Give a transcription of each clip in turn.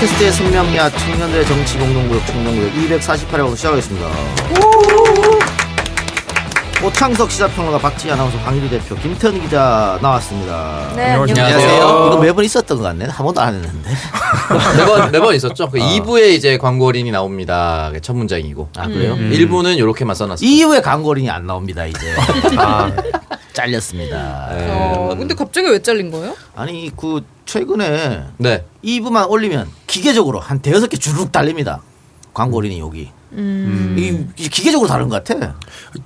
팟캐스트의 선명야 청년들의 정치 공동구역 청년구역 248회로 시작하겠습니다. 오 창석 시사평론가 박지희 아나운서 황일희 대표 김태현 기자 나왔습니다. 네, 안녕하세요. 안녕하세요. 이거 매번 있었던 것 같네. 한 번도 안 했는데. 매번 매번 있었죠. 그 2부에 이제 광고 어린이 나옵니다. 첫 문장이고. 아 그래요? 음. 1부는 이렇게만 써놨어요. 이후에 광고링이 안 나옵니다 이제. 아, 잘렸습니다. 어, 근데 갑자기 왜 잘린 거예요? 아니 그 최근에 네. 2부만 올리면 기계적으로 한 대여섯 개 주룩 달립니다. 광고린이 여기. 음. 이, 이 기계적으로 다른 것 같아.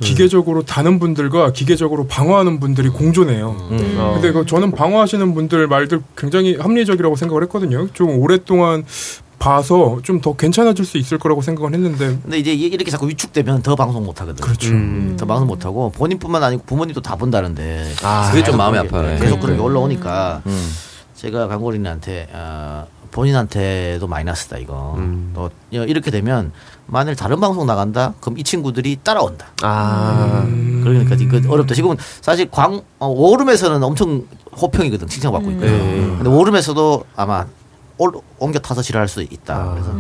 기계적으로 다는 분들과 기계적으로 방어하는 분들이 공존해요. 음. 근데 그 저는 방어하시는 분들 말들 굉장히 합리적이라고 생각을 했거든요. 좀 오랫동안 봐서 좀 더 괜찮아질 수 있을 거라고 생각을 했는데 근데 이제 이렇게 자꾸 위축되면 더 방송 못 하거든. 그렇죠. 음, 더 방송 못 하고 본인뿐만 아니고 부모님도 다 본다는데. 아, 그게 좀 계속 마음이 아파요. 계속 그런 게 네. 올라오니까 음. 제가 강고린한테 어, 본인한테도 마이너스다 이거. 음. 또 이렇게 되면 만일 다른 방송 나간다, 그럼 이 친구들이 따라온다. 아. 그러니까 이거 어렵다. 지금은 사실 광 어, 워룸에서는 엄청 호평이거든 칭찬받고 있거든. 네. 근데 워룸에서도 아마 올, 옮겨 타서 지랄할 수 있다. 그래서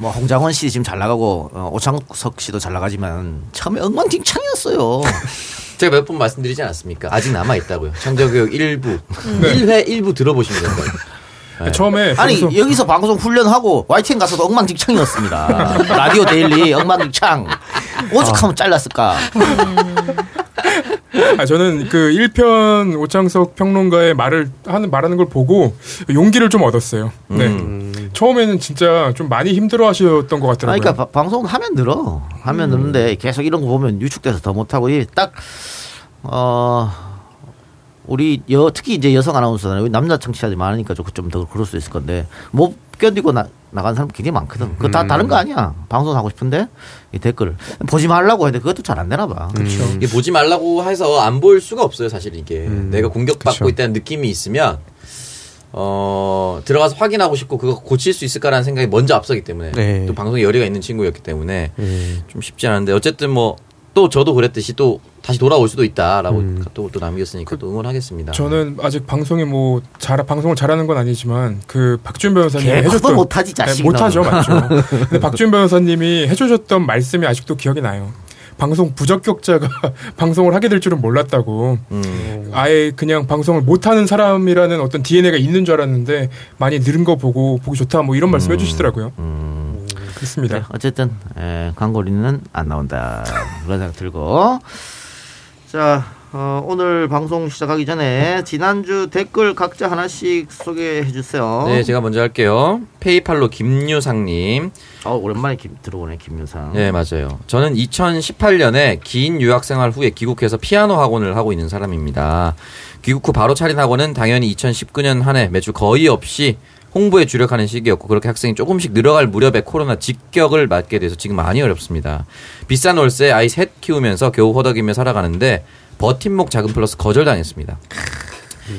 뭐 홍장원 씨 지금 잘 나가고 어, 오창석 씨도 잘 나가지만 처음에 엉망진창이었어요. 제가 몇 번 말씀드리지 않았습니까? 아직 남아 있다고요. 청정교육 일부 1회 일부 들어보시면 됩니다. 네. 처음에 아니 방송- 여기서 방송 훈련하고 YTN 가서도 엉망진창이었습니다. 라디오 데일리 엉망진창. 오죽하면 잘랐을까. 아, 저는 그 1편 오창석 평론가의 말을 하는 말하는 걸 보고 용기를 좀 얻었어요. 네. 음. 처음에는 진짜 좀 많이 힘들어 하셨던 것 같더라고요. 그러니까 바- 방송 하면 늘어. 하면 늘는데 계속 이런 거 보면 유축돼서 더 못하고 이딱 어. 우리 여 특히 이제 여성 아나운서는 남자 청취자들이 많으니까 좀더 그럴 수 있을 건데 못 견디고 나, 나간 사람 굉장히 많거든. 그거 다 다른 거 아니야. 방송 하고 싶은데 이 댓글 보지 말라고 했는데 그것도 잘 안 되나 봐. 그렇죠. 이게 보지 말라고 해서 안 볼 수가 없어요, 사실 이게. 내가 공격받고 그쵸. 있다는 느낌이 있으면 어, 들어가서 확인하고 싶고 그거 고칠 수 있을까라는 생각이 먼저 앞서기 때문에 네. 또 방송에 열의가 있는 친구였기 때문에 좀 쉽지 않은데 어쨌든 뭐 또 저도 그랬듯이 또 다시 돌아올 수도 있다라고 카톡을 또 남겼으니까 또 응원하겠습니다. 저는 아직 방송에 뭐 잘, 방송을 잘하는 건 아니지만 그 박준 변호사님이 개코도 해줬던 못하지, 자식이 네, 못하죠. 맞죠. 근데 박준 변호사님이 해주셨던 말씀이 아직도 기억이 나요. 방송 부적격자가 방송을 하게 될 줄은 몰랐다고. 음. 아예 그냥 방송을 못하는 사람이라는 어떤 DNA가 있는 줄 알았는데 많이 늘은 거 보고 보기 좋다 뭐 이런 말씀 해주시더라고요. 그렇습니다. 네, 어쨌든 에, 광고리는 안 나온다 그런 생각 들고 자 어, 오늘 방송 시작하기 전에 지난주 댓글 각자 하나씩 소개해 주세요. 네, 제가 먼저 할게요. 페이팔로 김유상님. 어, 오랜만에 김, 들어오네 김유상. 네, 맞아요. 저는 2018년에 긴 유학 생활 후에 귀국해서 피아노 학원을 하고 있는 사람입니다. 귀국 후 바로 차린 학원은 당연히 2019년 한 해 매출 거의 없이 홍보에 주력하는 시기였고 그렇게 학생이 조금씩 늘어갈 무렵에 코로나 직격을 맞게 돼서 지금 많이 어렵습니다. 비싼 월세 아이 셋 키우면서 겨우 허덕이며 살아가는데 버팀목 자금 플러스 거절당했습니다.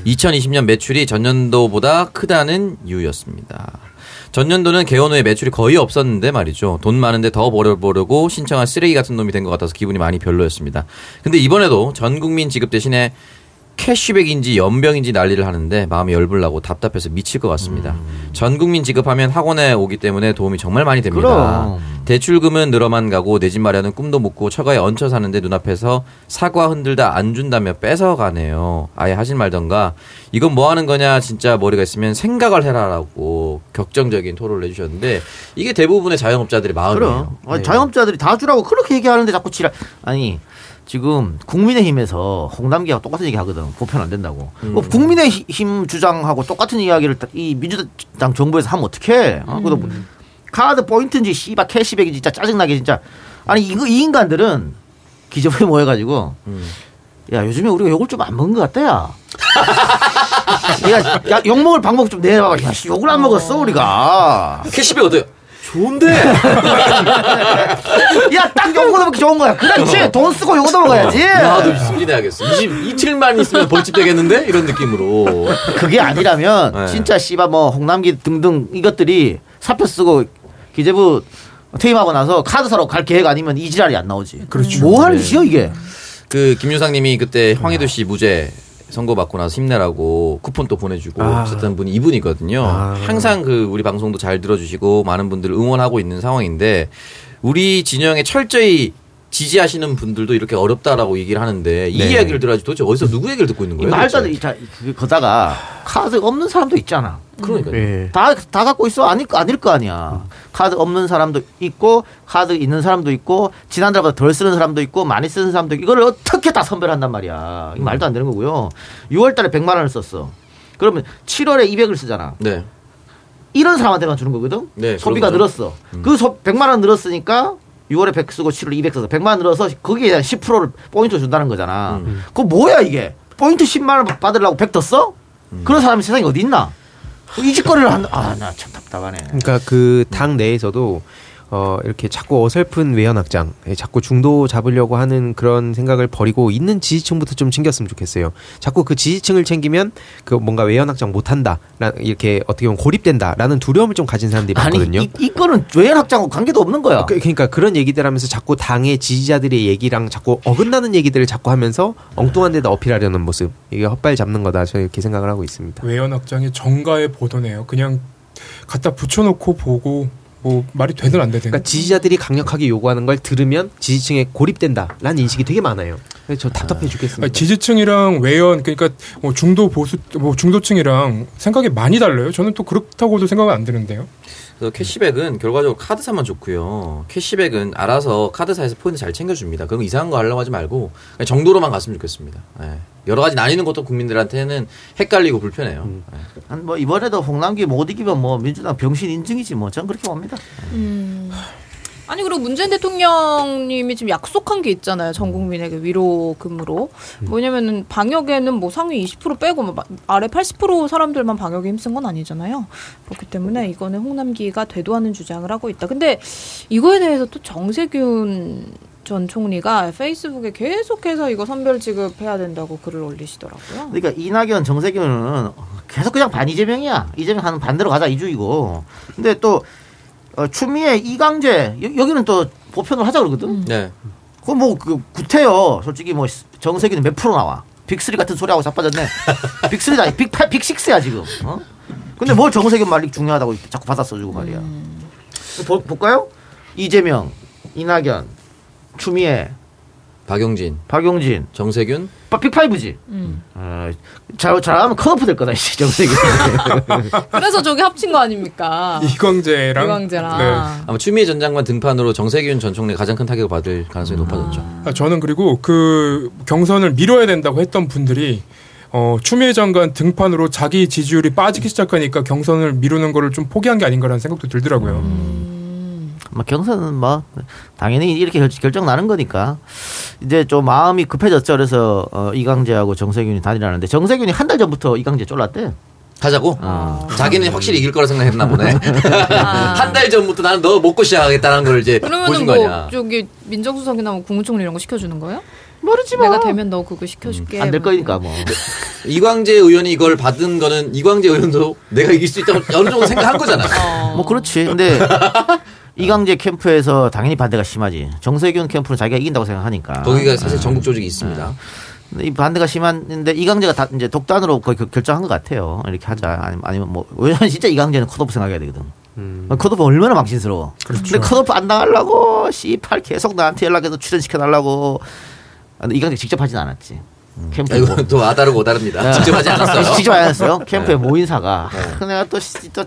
2020년 매출이 전년도보다 크다는 이유였습니다. 전년도는 개원 후에 매출이 거의 없었는데 말이죠. 돈 많은데 더 벌어보려고 신청한 쓰레기 같은 놈이 된 것 같아서 기분이 많이 별로였습니다. 근데 이번에도 전 국민 지급 대신에 캐시백인지 연병인지 난리를 하는데 마음이 열불나고 답답해서 미칠 것 같습니다. 전 국민 지급하면 학원에 오기 때문에 도움이 정말 많이 됩니다. 그럼. 대출금은 늘어만 가고 내 집 마련은 꿈도 못 꾸고 처가에 얹혀 사는데 눈앞에서 사과 흔들다 안 준다며 뺏어가네요. 아예 하실 말던가 이건 뭐 하는 거냐 진짜 머리가 있으면 생각을 해라라고 격정적인 토론을 해주셨는데 이게 대부분의 자영업자들의 그럼 마음이에요. 아, 네. 자영업자들이 다 주라고 그렇게 얘기하는데 자꾸 지랄 아니 지금 국민의힘에서 홍남기하고 똑같은 얘기 하거든 보편 안 된다고 뭐 국민의힘 주장하고 똑같은 이야기를 딱이 민주당 정부에서 하면 어떡해 어? 그래도 뭐 카드 포인트인지 씨발 캐시백이 진짜 짜증나게 진짜 아니 이거 이 인간들은 기적에 모여가지고 야 요즘에 우리가 욕을 좀 안 먹은 것 같다 야 야, 야, 욕 먹을 방법 좀 내봐봐. 야, 씨, 욕을 안 먹었어, 우리가. 캐시백 어때요? 좋은데 야, 딱욕 먹으면 좋은 거야. 그렇지. 돈 쓰고 욕 얻어먹어야지. 나도. 20, 이틀만 있으면 벌집 되겠는데 이런 느낌으로. 그게 아니라면, 네. 진짜 씨발 뭐, 홍남기 등등 이것들이 사표 쓰고 기재부 퇴임하고 나서 카드 사러 갈 계획 아니면 이 지랄이 안 나오지. 그렇죠. 뭐 하는 네. 짓이야, 이게. 그 김유상님이 그때 황희도 씨 무죄 선거 받고 나서 힘내라고 쿠폰 또 보내주고 아. 했었던 분이 이분이거든요. 아. 항상 그 우리 방송도 잘 들어주시고 많은 분들을 응원하고 있는 상황인데 우리 진영에 철저히 지지하시는 분들도 이렇게 어렵다라고 얘기를 하는데 이 네. 이야기를 들어야지 도대체 어디서 누구 얘기를 듣고 있는 이 거예요? 말도 안? 돼. 자, 그, 거다가 카드 없는 사람도 있잖아. 그러니까요. 예. 다, 다 갖고 있어? 아닐, 거- 아닐 거 아니야. 카드 없는 사람도 있고, 카드 있는 사람도 있고, 지난달보다 덜 쓰는 사람도 있고, 많이 쓰는 사람도 있고, 이걸 어떻게 다 선별한단 말이야. 이거 말도 안 되는 거고요. 6월 달에 100만 원을 썼어. 그러면 7월에 200을 쓰잖아. 네. 이런 사람한테만 주는 거거든? 네, 소비가. 늘었어. 그 소, 100만 원 늘었으니까 6월에 100 쓰고 7월에 200 써서 100만 원 늘어서 거기에 대한 10%를 포인트 준다는 거잖아. 음. 그거 뭐야 이게? 포인트 10만 원 받으려고 100 더 써? 음. 그런 사람이 세상에 어디 있나? 이 짓거리를 한, 아, 나 참 답답하네. 그러니까 그 당 내에서도 어 이렇게 자꾸 어설픈 외연 확장, 예, 자꾸 중도 잡으려고 하는 그런 생각을 버리고 있는 지지층부터 좀 챙겼으면 좋겠어요. 자꾸 그 지지층을 챙기면 그 뭔가 외연 확장 못한다, 라- 이렇게 어떻게 보면 고립된다라는 두려움을 좀 가진 사람들이 아니, 많거든요. 이, 이 건은 외연 확장하고 관계도 없는 거야. 그, 그러니까 그런 얘기들 하면서 자꾸 당의 지지자들의 얘기랑 자꾸 어긋나는 얘기들을 자꾸 하면서 엉뚱한 데다 어필하려는 모습 이게 헛발 잡는 거다 저는 이렇게 생각을 하고 있습니다. 외연 확장이 정가에 보도네요. 그냥 갖다 붙여놓고 보고 뭐 말이 되든 안 되든. 그러니까 지지자들이 강력하게 요구하는 걸 들으면 지지층에 고립된다라는 인식이 되게 많아요. 그래서 저 답답해 죽겠습니다. 아니, 지지층이랑 외연 그러니까 뭐 중도 보수 뭐 중도층이랑 생각이 많이 달라요. 저는 또 그렇다고도 생각은 안 드는데요. 그래서 캐시백은 결과적으로 카드사만 좋고요. 캐시백은 알아서 카드사에서 포인트 잘 챙겨줍니다. 그럼 이상한 거 하려고 하지 말고 정도로만 갔으면 좋겠습니다. 예. 여러 가지 나뉘는 것도 국민들한테는 헷갈리고 불편해요. 예. 한뭐 이번에도 홍남기 못 이기면 뭐 민주당 병신 인증이지 뭐. 전 그렇게 봅니다. 음. 아니 그리고 문재인 대통령님이 지금 약속한 게 있잖아요. 전 국민에게 위로금으로. 뭐냐면은 방역에는 뭐 상위 20% 빼고 아래 80% 사람들만 방역에 힘쓴 건 아니잖아요. 그렇기 때문에 이거는 홍남기가 되도하는 주장을 하고 있다. 근데 이거에 대해서 또 정세균 전 총리가 페이스북에 계속해서 이거 선별 지급해야 된다고 글을 올리시더라고요. 그러니까 이낙연, 정세균은 계속 그냥 반 이재명이야. 이재명 하는 반대로 가자 이주이고. 근데 또 어, 추미애, 이강재 여, 여기는 또 보편을 하자 그러거든. 네. 그거 뭐그 구태여. 솔직히 뭐 정세균이 몇 프로 나와. 빅3 같은 소리하고 자빠졌네. 빅3다. 빅8, 빅6야 지금. 어? 근데 뭘 정세균 말이 중요하다고 자꾸 받아 써주고 말이야. 보, 볼까요? 이재명, 이낙연, 추미애, 박용진, 박용진, 정세균, 빠- 빅5지. 음. 어, 잘, 잘하면 컷오프 될 거다, 이 정세균. 그래서 저기 합친 거 아닙니까? 이광재랑 이광재랑. 네. 아마 추미애 전 장관 등판으로 정세균 전 총리 가장 큰 타격을 받을 가능성이 높아졌죠. 아, 저는 그리고 그 경선을 미뤄야 된다고 했던 분들이 어, 추미애 장관 등판으로 자기 지지율이 빠지기 시작하니까 경선을 미루는 거를 좀 포기한 게 아닌가라는 생각도 들더라고요. 뭐 경선은 뭐 당연히 이렇게 결, 결정 나는 거니까 이제 좀 마음이 급해졌죠. 그래서 어, 이강재하고 정세균이 단일하는데 정세균이 한 달 전부터 이강재 쫄랐대. 하자고? 어. 자기는 확실히 이길 거라 생각했나 보네. 아. 한달 전부터 나는 너 먹고 시작하겠다는 걸 이제 그러면은 보신 거뭐 아니야. 저기 민정수석이나 뭐 국무총리 이런 거 시켜주는 거예요? 모르지 뭐. 내가 되면 너 그거 시켜줄게. 안될 거니까 뭐. 이광재 의원이 이걸 받은 거는 이광재 의원도 내가 이길 수 있다고 어느 정도 생각한 거잖아. 어. 뭐 그렇지. 근데 이강재 캠프에서 당연히 반대가 심하지. 정세균 캠프는 자기가 이긴다고 생각하니까. 거기가 사실 전국 조직이 있습니다. 근데 이 반대가 심한데 이강재가 다 이제 독단으로 거의 결- 결정한 것 같아요. 이렇게 하자. 아니면 아니면 뭐 왜냐면 진짜 이강재는 컷오프 생각해야 되거든. 컷오프 얼마나 망신스러워. 근데 컷오프 안 당하려고 씨팔 계속 나한테 연락해서 출연시켜 달라고. 근데 이강재 직접 하진 않았지. 캠프에 뭐- 이건 또 아다르고 오다릅니다. 네. 직접 하지 않았어요. 직접 안 했어요. 캠프에 모인사가. 아, 내가 또, 씨, 또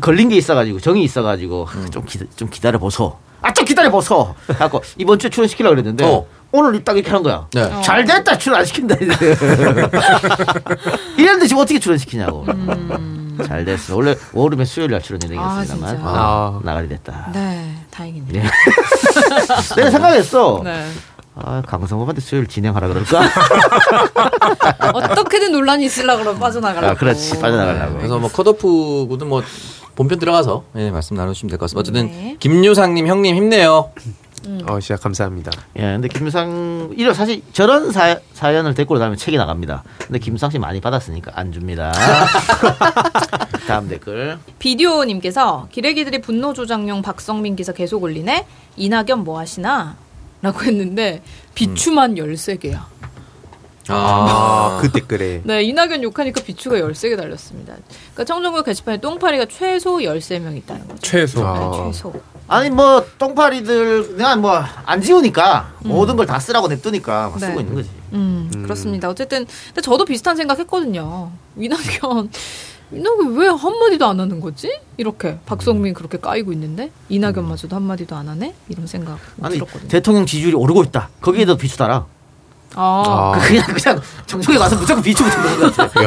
걸린 게 있어가지고 정이 있어가지고 아, 좀, 기다, 좀 기다려 보소. 아 좀 기다려 보소. 하고 이번 주에 출연시키려고 그랬는데 어. 오늘 딱 이렇게 하는 거야. 네. 어. 잘 됐다 출연 안 시킨다. 이랬는데 지금 어떻게 출연시키냐고. 잘 됐어. 원래 월요일 수요일 날 출연이 되겠습니다만 아. 아, 나가리 됐다. 네, 다행이네요. 예. 내가 생각했어. 네. 아, 강성범한테 수요일 진행하라 그럴까? 어떻게든 논란이 있으려 그러면 빠져나가려고. 아, 그렇지. 빠져나가려고. 그래서 뭐 컷오프도 뭐 본편 들어가서 예, 말씀 나누시면 될 것 같습니다. 어쨌든 네. 김유상님 형님 힘내요. 어, 진짜 감사합니다. 예, 근데 김상 이런 사실 저런 사, 사연을 댓글로 달면 책이 나갑니다. 근데 김상 씨 많이 받았으니까 안 줍니다. 다음 댓글. 비디오님께서 기레기들이 분노 조장용 박성민 기사 계속 올리네. 이낙연 뭐 하시나? 라고 했는데 비추만 13개야. 아, 그 댓글에. 네, 이낙연 욕하니까 비추가 13개 달렸습니다. 그러니까 청정구 게시판에 똥파리가 최소 13명 있다는 거죠. 최소. 아. 네, 최소. 아니 뭐 똥파리들 내가 뭐안 지우니까 모든 걸 다 쓰라고 냅두니까 막 네. 쓰고 있는 거지. 음, 그렇습니다. 어쨌든 근데 저도 비슷한 생각 했거든요. 이낙연 이낙연 왜 한마디도 안 하는 거지? 이렇게 박성민 그렇게 까이고 있는데 이낙연마저도 한마디도 안 하네? 이런 생각 아니 들었거든요. 대통령 지지율이 오르고 있다. 거기에도 비추 달아. 아, 아. 그냥 그냥 정청에 가서 무조건 비추고 듣는 것 같아.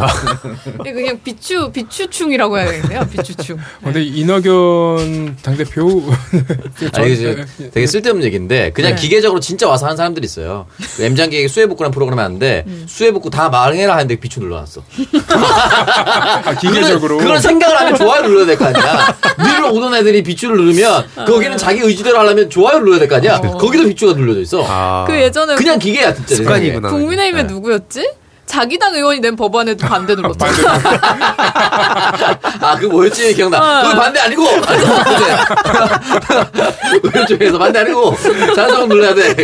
이게 그냥 비추 비추충이라고 해야겠네요. 비추충. 어, 근데 이낙연 당 대표 아, 이게 이제 되게 쓸데없는 얘기인데 그냥 네. 기계적으로 진짜 와서 하는 사람들이 있어요. 그 M장기에게 수혜복구라는 프로그램 하는데 음. 수혜복구 다 망해라 하는데 비추 눌러놨어. 아, 기계적으로 그런, 그런 생각을 하면 좋아요 눌러야 될 거 아니야. 밀러 오던 애들이 비추를 누르면 거기는 자기 의지대로 하려면 좋아요 눌러야 될 거 아니야. 거기도 비추가 눌러져 있어. 아. 그 예전에 그냥 기계야 진짜. 습관이구나. 국민의힘에 네. 누구였지? 자기 당 의원이 낸 법안에도 반대 눌렀잖아. 아, 그 뭐였지? 기억나. 그거 반대 아니고! 왼쪽에서 반대 아니고! 자동 눌러야 돼.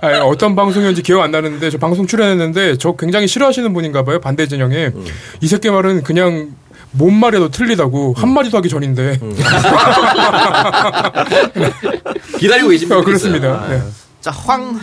아니, 어떤 방송이었는지 기억 안 나는데 저 방송 출연했는데 저 굉장히 싫어하시는 분인가 봐요 반대 진영에 음. 이 새끼 말은 그냥 뭔 말해도 틀리다고 한 마디도 하기 전인데 음. 기다리고 분 어, 그렇습니다. 네. 자 황.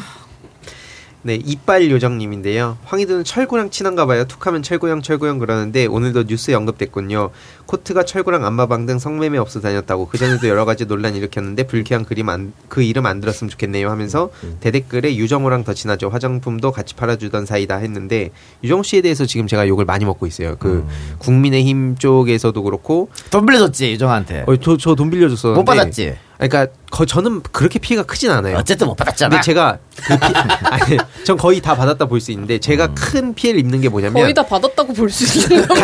네, 이빨 요정님인데요. 황희도는 철구랑 친한가 봐요. 툭하면 철구형 철구형 그러는데 오늘도 뉴스에 언급됐군요. 코트가 철구랑 안마방 등 성매매 업소 다녔다고 그 전에도 여러 가지 논란 일으켰는데 불쾌한 그림 안, 그 이름 안 들었으면 좋겠네요 하면서 대댓글에 유정호랑 더 친하죠. 화장품도 같이 팔아주던 사이다 했는데 유정호 씨에 대해서 지금 제가 욕을 많이 먹고 있어요. 그 국민의힘 쪽에서도 그렇고 돈 빌려줬지 유정한테. 어, 저돈 빌려줬었는데 못 받았지. 그러니까 거, 저는 그렇게 피해가 크진 않아요. 어쨌든 못 받았잖아. 근데 제가 그 피, 아니, 전 거의 다 받았다 볼 수 있는데 제가 큰 피해를 입는 게 뭐냐면 거의 다 받았다고 볼 수 있는 거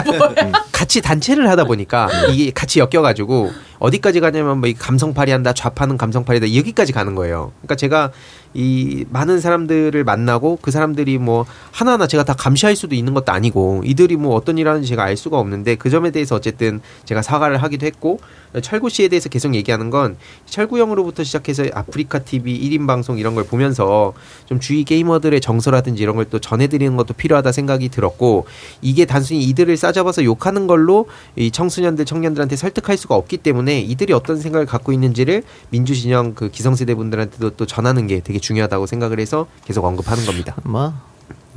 같이 단체를 하다 보니까 이게 같이 엮여가지고 어디까지 가냐면 뭐이 감성팔이 한다 좌파는 감성팔이다 여기까지 가는 거예요. 그러니까 제가 이 많은 사람들을 만나고 그 사람들이 뭐 하나하나 제가 다 감시할 수도 있는 것도 아니고 이들이 뭐 어떤 일 하는지 제가 알 수가 없는데 그 점에 대해서 어쨌든 제가 사과를 하기도 했고 철구 씨에 대해서 계속 얘기하는 건 철구 형으로부터 시작해서 아프리카 TV 1인 방송 이런 걸 보면서 좀 주위 게이머들의 정서라든지 이런 걸 또 전해드리는 것도 필요하다 생각이 들었고 이게 단순히 이들을 싸잡아서 욕하는 걸로 이 청소년들 청년들한테 설득할 수가 없기 때문에 이들이 어떤 생각을 갖고 있는지를 민주진영 그 기성세대 분들한테도 또 전하는 게 되게 중요하다고 생각을 해서 계속 언급하는 겁니다. 뭐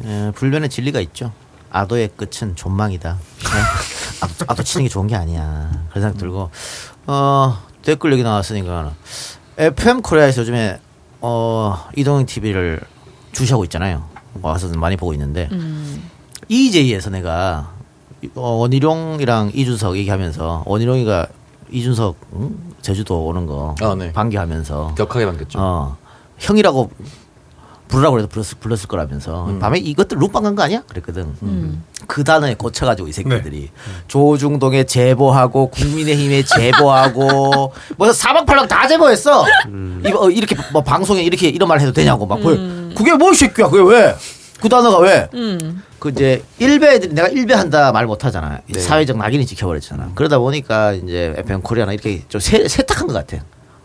에, 불변의 진리가 있죠. 아도의 끝은 존망이다. 네? 아도, 아도 치는 게 좋은 게 아니야. 그런 생각 들고 어 댓글 얘기 나왔으니까 FM 코리아에서 요즘에 어 이동형 TV를 주시하고 있잖아요. 와서 많이 보고 있는데 EJ에서 내가 어, 원희룡이랑 이준석 얘기하면서 원희룡이가 이준석 응? 제주도 오는 거 아, 네. 반기하면서 격하게 반겼죠. 어, 형이라고 부르라고 그래서 불렀을, 불렀을 거라면서 음. 밤에 이것들 룸빵 간 거 아니야? 그랬거든. 그 단어에 꽂혀가지고 이 새끼들이 네. 조중동에 제보하고 국민의힘에 제보하고 뭐 사방팔방 다 제보했어. 음. 이, 어, 이렇게 뭐 방송에 이렇게 이런 말 해도 되냐고 막 왜? 그게 뭐이 새끼야? 그게 왜? 그 단어가 왜? 음. 그 이제 일베 내가 일베한다 말 못하잖아. 네. 사회적 낙인이 찍혀버렸잖아. 그러다 보니까 이제 FM 코리아나 이렇게 좀 세, 세탁한 것 같아.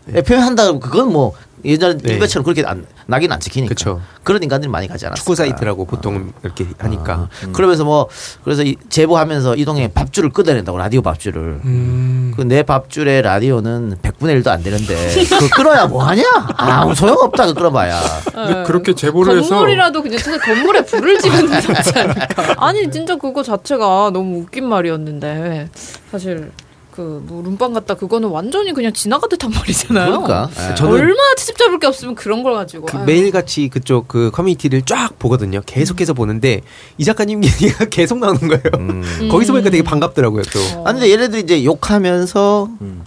FM 한다 그러면 그건 뭐 예전 네. 일베처럼 그렇게 안, 낙인 안 찍히니까. 그쵸. 그런 인간들이 많이 가지 않았어. 축구 사이트라고 보통 이렇게 하니까 어. 그러면서 뭐 그래서 이 제보하면서 이동에 밥줄을 끊어낸다고 라디오 밥줄을. 음. 그내 밥줄에 라디오는 100분의 1도 안 되는데 그거 끊어야 뭐 하냐? 아무 소용없다 그 끊어봐야. 근데 그렇게 제보를 해서 건물이라도 그냥 진짜 건물에 불을 지면 되지 않을까? 아니 진짜 그거 자체가 너무 웃긴 말이었는데 사실 그뭐 룸빵 같다 그거는 완전히 그냥 지나가듯 한 말이잖아요. 그러니까. 예. 저는 얼마나 트집 잡을 게 없으면 그런 걸 가지고 그 아유. 매일같이 그쪽 그 커뮤니티를 쫙 보거든요. 계속해서 보는데 이 작가님 얘기가 계속 나오는 거예요. 음. 거기서 보니까 되게 반갑더라고요. 또 어. 아니 근데 얘네들이 이제 욕하면서 음.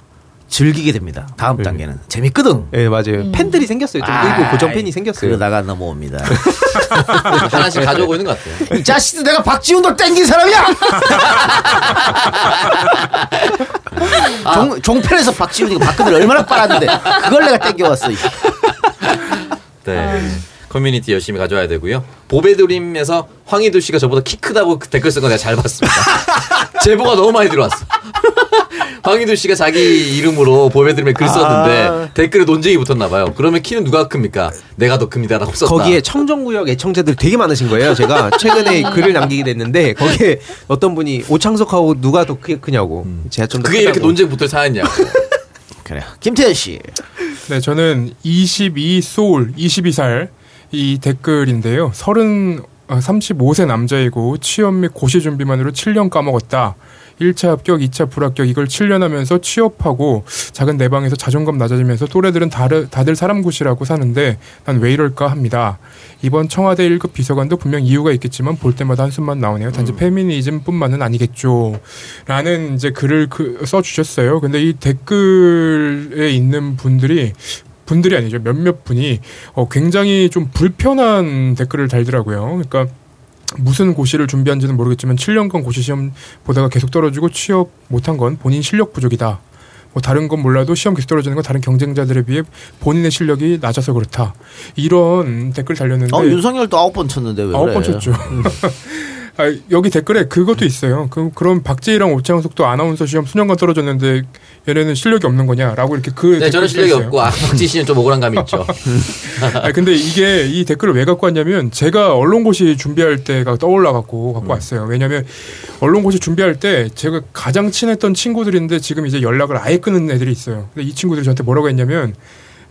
즐기게 됩니다. 다음 네. 단계는 재밌거든. 예 맞아요. 팬들이 생겼어요. 좀 일부 고정 팬이 생겼어요. 그러다가 넘어옵니다. 하나씩 가져오고 있는 것 같아요. 이 자식들 내가 박지훈도 땡긴 사람이야. 종, 종편에서 박지훈이가 박근혜를 얼마나 빨았는데 그걸 내가 땡겨왔어. 이. 네. 커뮤니티 열심히 가져와야 되고요. 보배드림에서 황희도 씨가 저보다 키 크다고 그 댓글 쓴 거 내가 잘 봤습니다. 제보가 너무 많이 들어왔어. 황희도 씨가 자기 이름으로 보배드림에 글 썼는데 아. 댓글에 논쟁이 붙었나 봐요. 그러면 키는 누가 큽니까? 내가 더 큽니다라고 썼다. 거기에 청정구역 애청자들 되게 많으신 거예요. 제가 최근에 글을 남기게 됐는데 거기에 어떤 분이 오창석하고 누가 더 크, 크냐고. 제가 좀더 그게 이렇게 논쟁 붙을 사안이냐? 그래. 김태현 씨. 네, 저는 22 소울 22살 이 댓글인데요. 30 아, 35세 남자이고 취업 및 고시 준비만으로 7년 까먹었다. 1차 합격, 2차 불합격 이걸 7년 하면서 취업하고 작은 내 방에서 자존감 낮아지면서 또래들은 다르, 다들 사람 굿이라고 사는데 난 왜 이럴까 합니다. 이번 청와대 1급 비서관도 분명 이유가 있겠지만 볼 때마다 한숨만 나오네요. 단지 페미니즘뿐만은 아니겠죠. 라는 이제 글을 그, 써주셨어요. 근데 이 댓글에 있는 분들이 분들이 아니죠. 몇몇 분이 어, 굉장히 좀 불편한 댓글을 달더라고요. 그러니까 무슨 고시를 준비한지는 모르겠지만 7년간 고시 시험 보다가 계속 떨어지고 취업 못한 건 본인 실력 부족이다. 뭐 다른 건 몰라도 시험 계속 떨어지는 건 다른 경쟁자들에 비해 본인의 실력이 낮아서 그렇다. 이런 댓글 달렸는데 어, 윤석열도 아홉 번 쳤는데 왜 아홉 그래? 번 쳤죠. 아, 여기 댓글에 그것도 있어요. 그, 그럼 박재희랑 오창석도 아나운서 시험 수년간 떨어졌는데 얘네는 실력이 없는 거냐라고 이렇게 그 네, 저는 실력이 있어요. 없고 아, 박지 씨는 좀 억울한 감이 있죠. 아 근데 이게 이 댓글을 왜 갖고 왔냐면 제가 언론고시 준비할 때가 떠올라 갖고 갖고 왔어요. 왜냐하면 언론고시 준비할 때 제가 가장 친했던 친구들인데 지금 이제 연락을 아예 끊은 애들이 있어요. 근데 이 친구들이 저한테 뭐라고 했냐면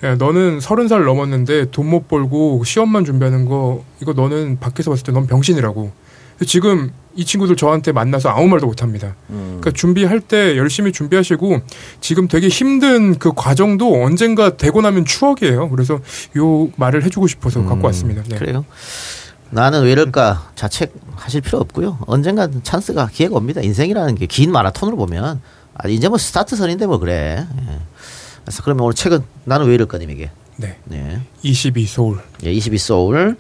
야, 너는 서른 살 넘었는데 돈 못 벌고 시험만 준비하는 거 이거 너는 밖에서 봤을 때 넌 병신이라고. 지금 이 친구들 저한테 만나서 아무 말도 못 합니다. 그러니까 준비할 때 열심히 준비하시고 지금 되게 힘든 그 과정도 언젠가 되고 나면 추억이에요. 그래서 요 말을 해주고 싶어서 갖고 왔습니다. 네. 그래요. 나는 왜 이럴까 자책하실 필요 없고요. 언젠가 찬스가 기회가 옵니다. 인생이라는 게 긴 마라톤으로 보면 아, 이제 뭐 스타트선인데 뭐 그래. 예. 그래서 그러면 오늘 책은 나는 왜 이럴까 님에게 네. 네. 22 소울. 예, 22 소울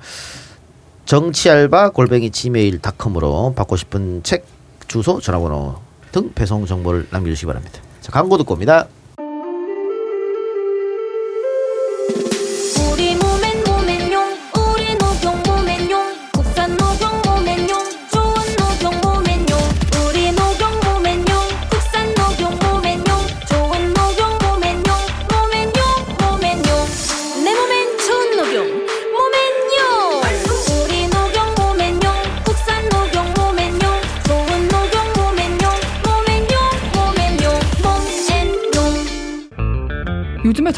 정치알바 골뱅이 gmail.com으로 받고 싶은 책 주소 전화번호 등 배송 정보를 남겨주시기 바랍니다. 자, 광고 듣고 옵니다.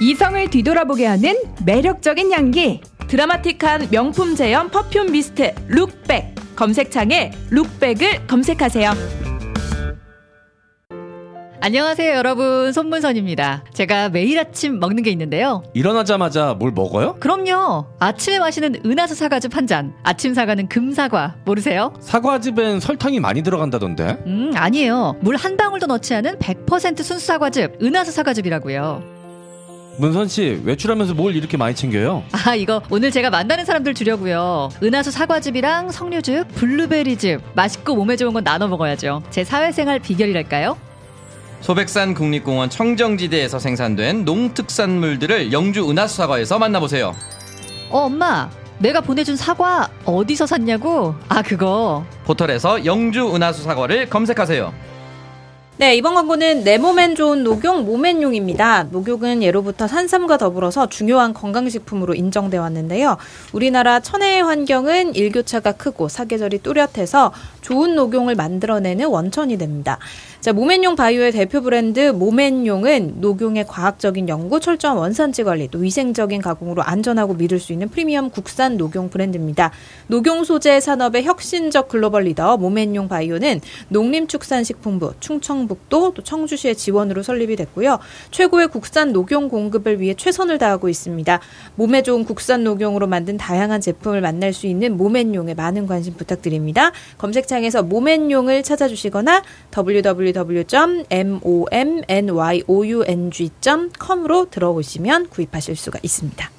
이성을 뒤돌아보게 하는 매력적인 향기. 드라마틱한 명품 제형 퍼퓸 미스트 룩백. 검색창에 룩백을 검색하세요. 안녕하세요, 여러분. 손문선입니다. 제가 매일 아침 먹는 게 있는데요. 일어나자마자 뭘 먹어요? 그럼요. 아침에 마시는 은하수 사과즙 한 잔. 아침 사과는 금사과. 모르세요? 사과즙엔 설탕이 많이 들어간다던데. 음, 아니에요. 물 한 방울도 넣지 않은 100% 순수 사과즙. 은하수 사과즙이라고요. 문선 씨, 외출하면서 뭘 이렇게 많이 챙겨요? 아, 이거 오늘 제가 만나는 사람들 주려고요. 은하수 사과즙이랑 석류즙, 블루베리즙. 맛있고 몸에 좋은 건 나눠 먹어야죠. 제 사회생활 비결이랄까요? 소백산 국립공원 청정지대에서 생산된 농특산물들을 영주 은하수 사과에서 만나보세요. 어, 엄마. 내가 보내준 사과 어디서 샀냐고? 아, 그거. 포털에서 영주 은하수 사과를 검색하세요. 네, 이번 광고는 내 몸엔 좋은 녹용 모멘용입니다. 녹용은 예로부터 산삼과 더불어서 중요한 건강식품으로 인정돼 왔는데요. 우리나라 천혜의 환경은 일교차가 크고 사계절이 뚜렷해서 좋은 녹용을 만들어내는 원천이 됩니다. 자, 모멘용 바이오의 대표 브랜드 모멘용은 녹용의 과학적인 연구, 철저한 원산지 관리, 또 위생적인 가공으로 안전하고 믿을 수 있는 프리미엄 국산 녹용 브랜드입니다. 녹용 소재 산업의 혁신적 글로벌 리더 모멘용 바이오는 농림축산식품부, 충청북도, 또 청주시의 지원으로 설립이 됐고요. 최고의 국산 녹용 공급을 위해 최선을 다하고 있습니다. 몸에 좋은 국산 녹용으로 만든 다양한 제품을 만날 수 있는 모멘용에 많은 관심 부탁드립니다. 검색창에서 모멘용을 찾아주시거나 www www.momnyong.com으로 들어오시면 구입하실 수가 있습니다.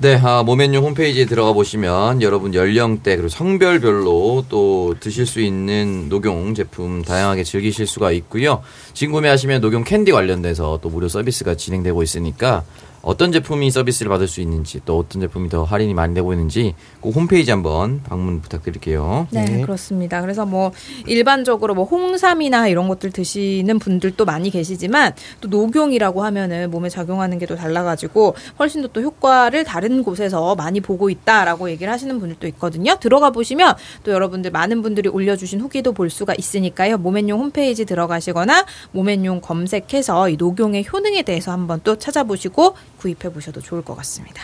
네, 아, 모멘용 홈페이지에 들어가 보시면 여러분 연령대 그리고 성별별로 또 드실 수 있는 녹용 제품 다양하게 즐기실 수가 있고요. 지금 구매하시면 녹용 캔디 관련돼서 또 무료 서비스가 진행되고 있으니까 어떤 제품이 서비스를 받을 수 있는지 또 어떤 제품이 더 할인이 많이 되고 있는지 꼭 홈페이지 한번 방문 부탁드릴게요. 네, 네. 그렇습니다. 그래서 뭐 일반적으로 뭐 홍삼이나 이런 것들 드시는 분들도 많이 계시지만 또 녹용이라고 하면은 몸에 작용하는 게 또 달라가지고 훨씬 더 또 효과를 다른 곳에서 많이 보고 있다라고 얘기를 하시는 분들도 있거든요. 들어가 보시면 또 여러분들 많은 분들이 올려주신 후기도 볼 수가 있으니까요. 모멘용 홈페이지 들어가시거나 모멘용 검색해서 이 녹용의 효능에 대해서 한번 또 찾아보시고 구입해 보셔도 좋을 것 같습니다.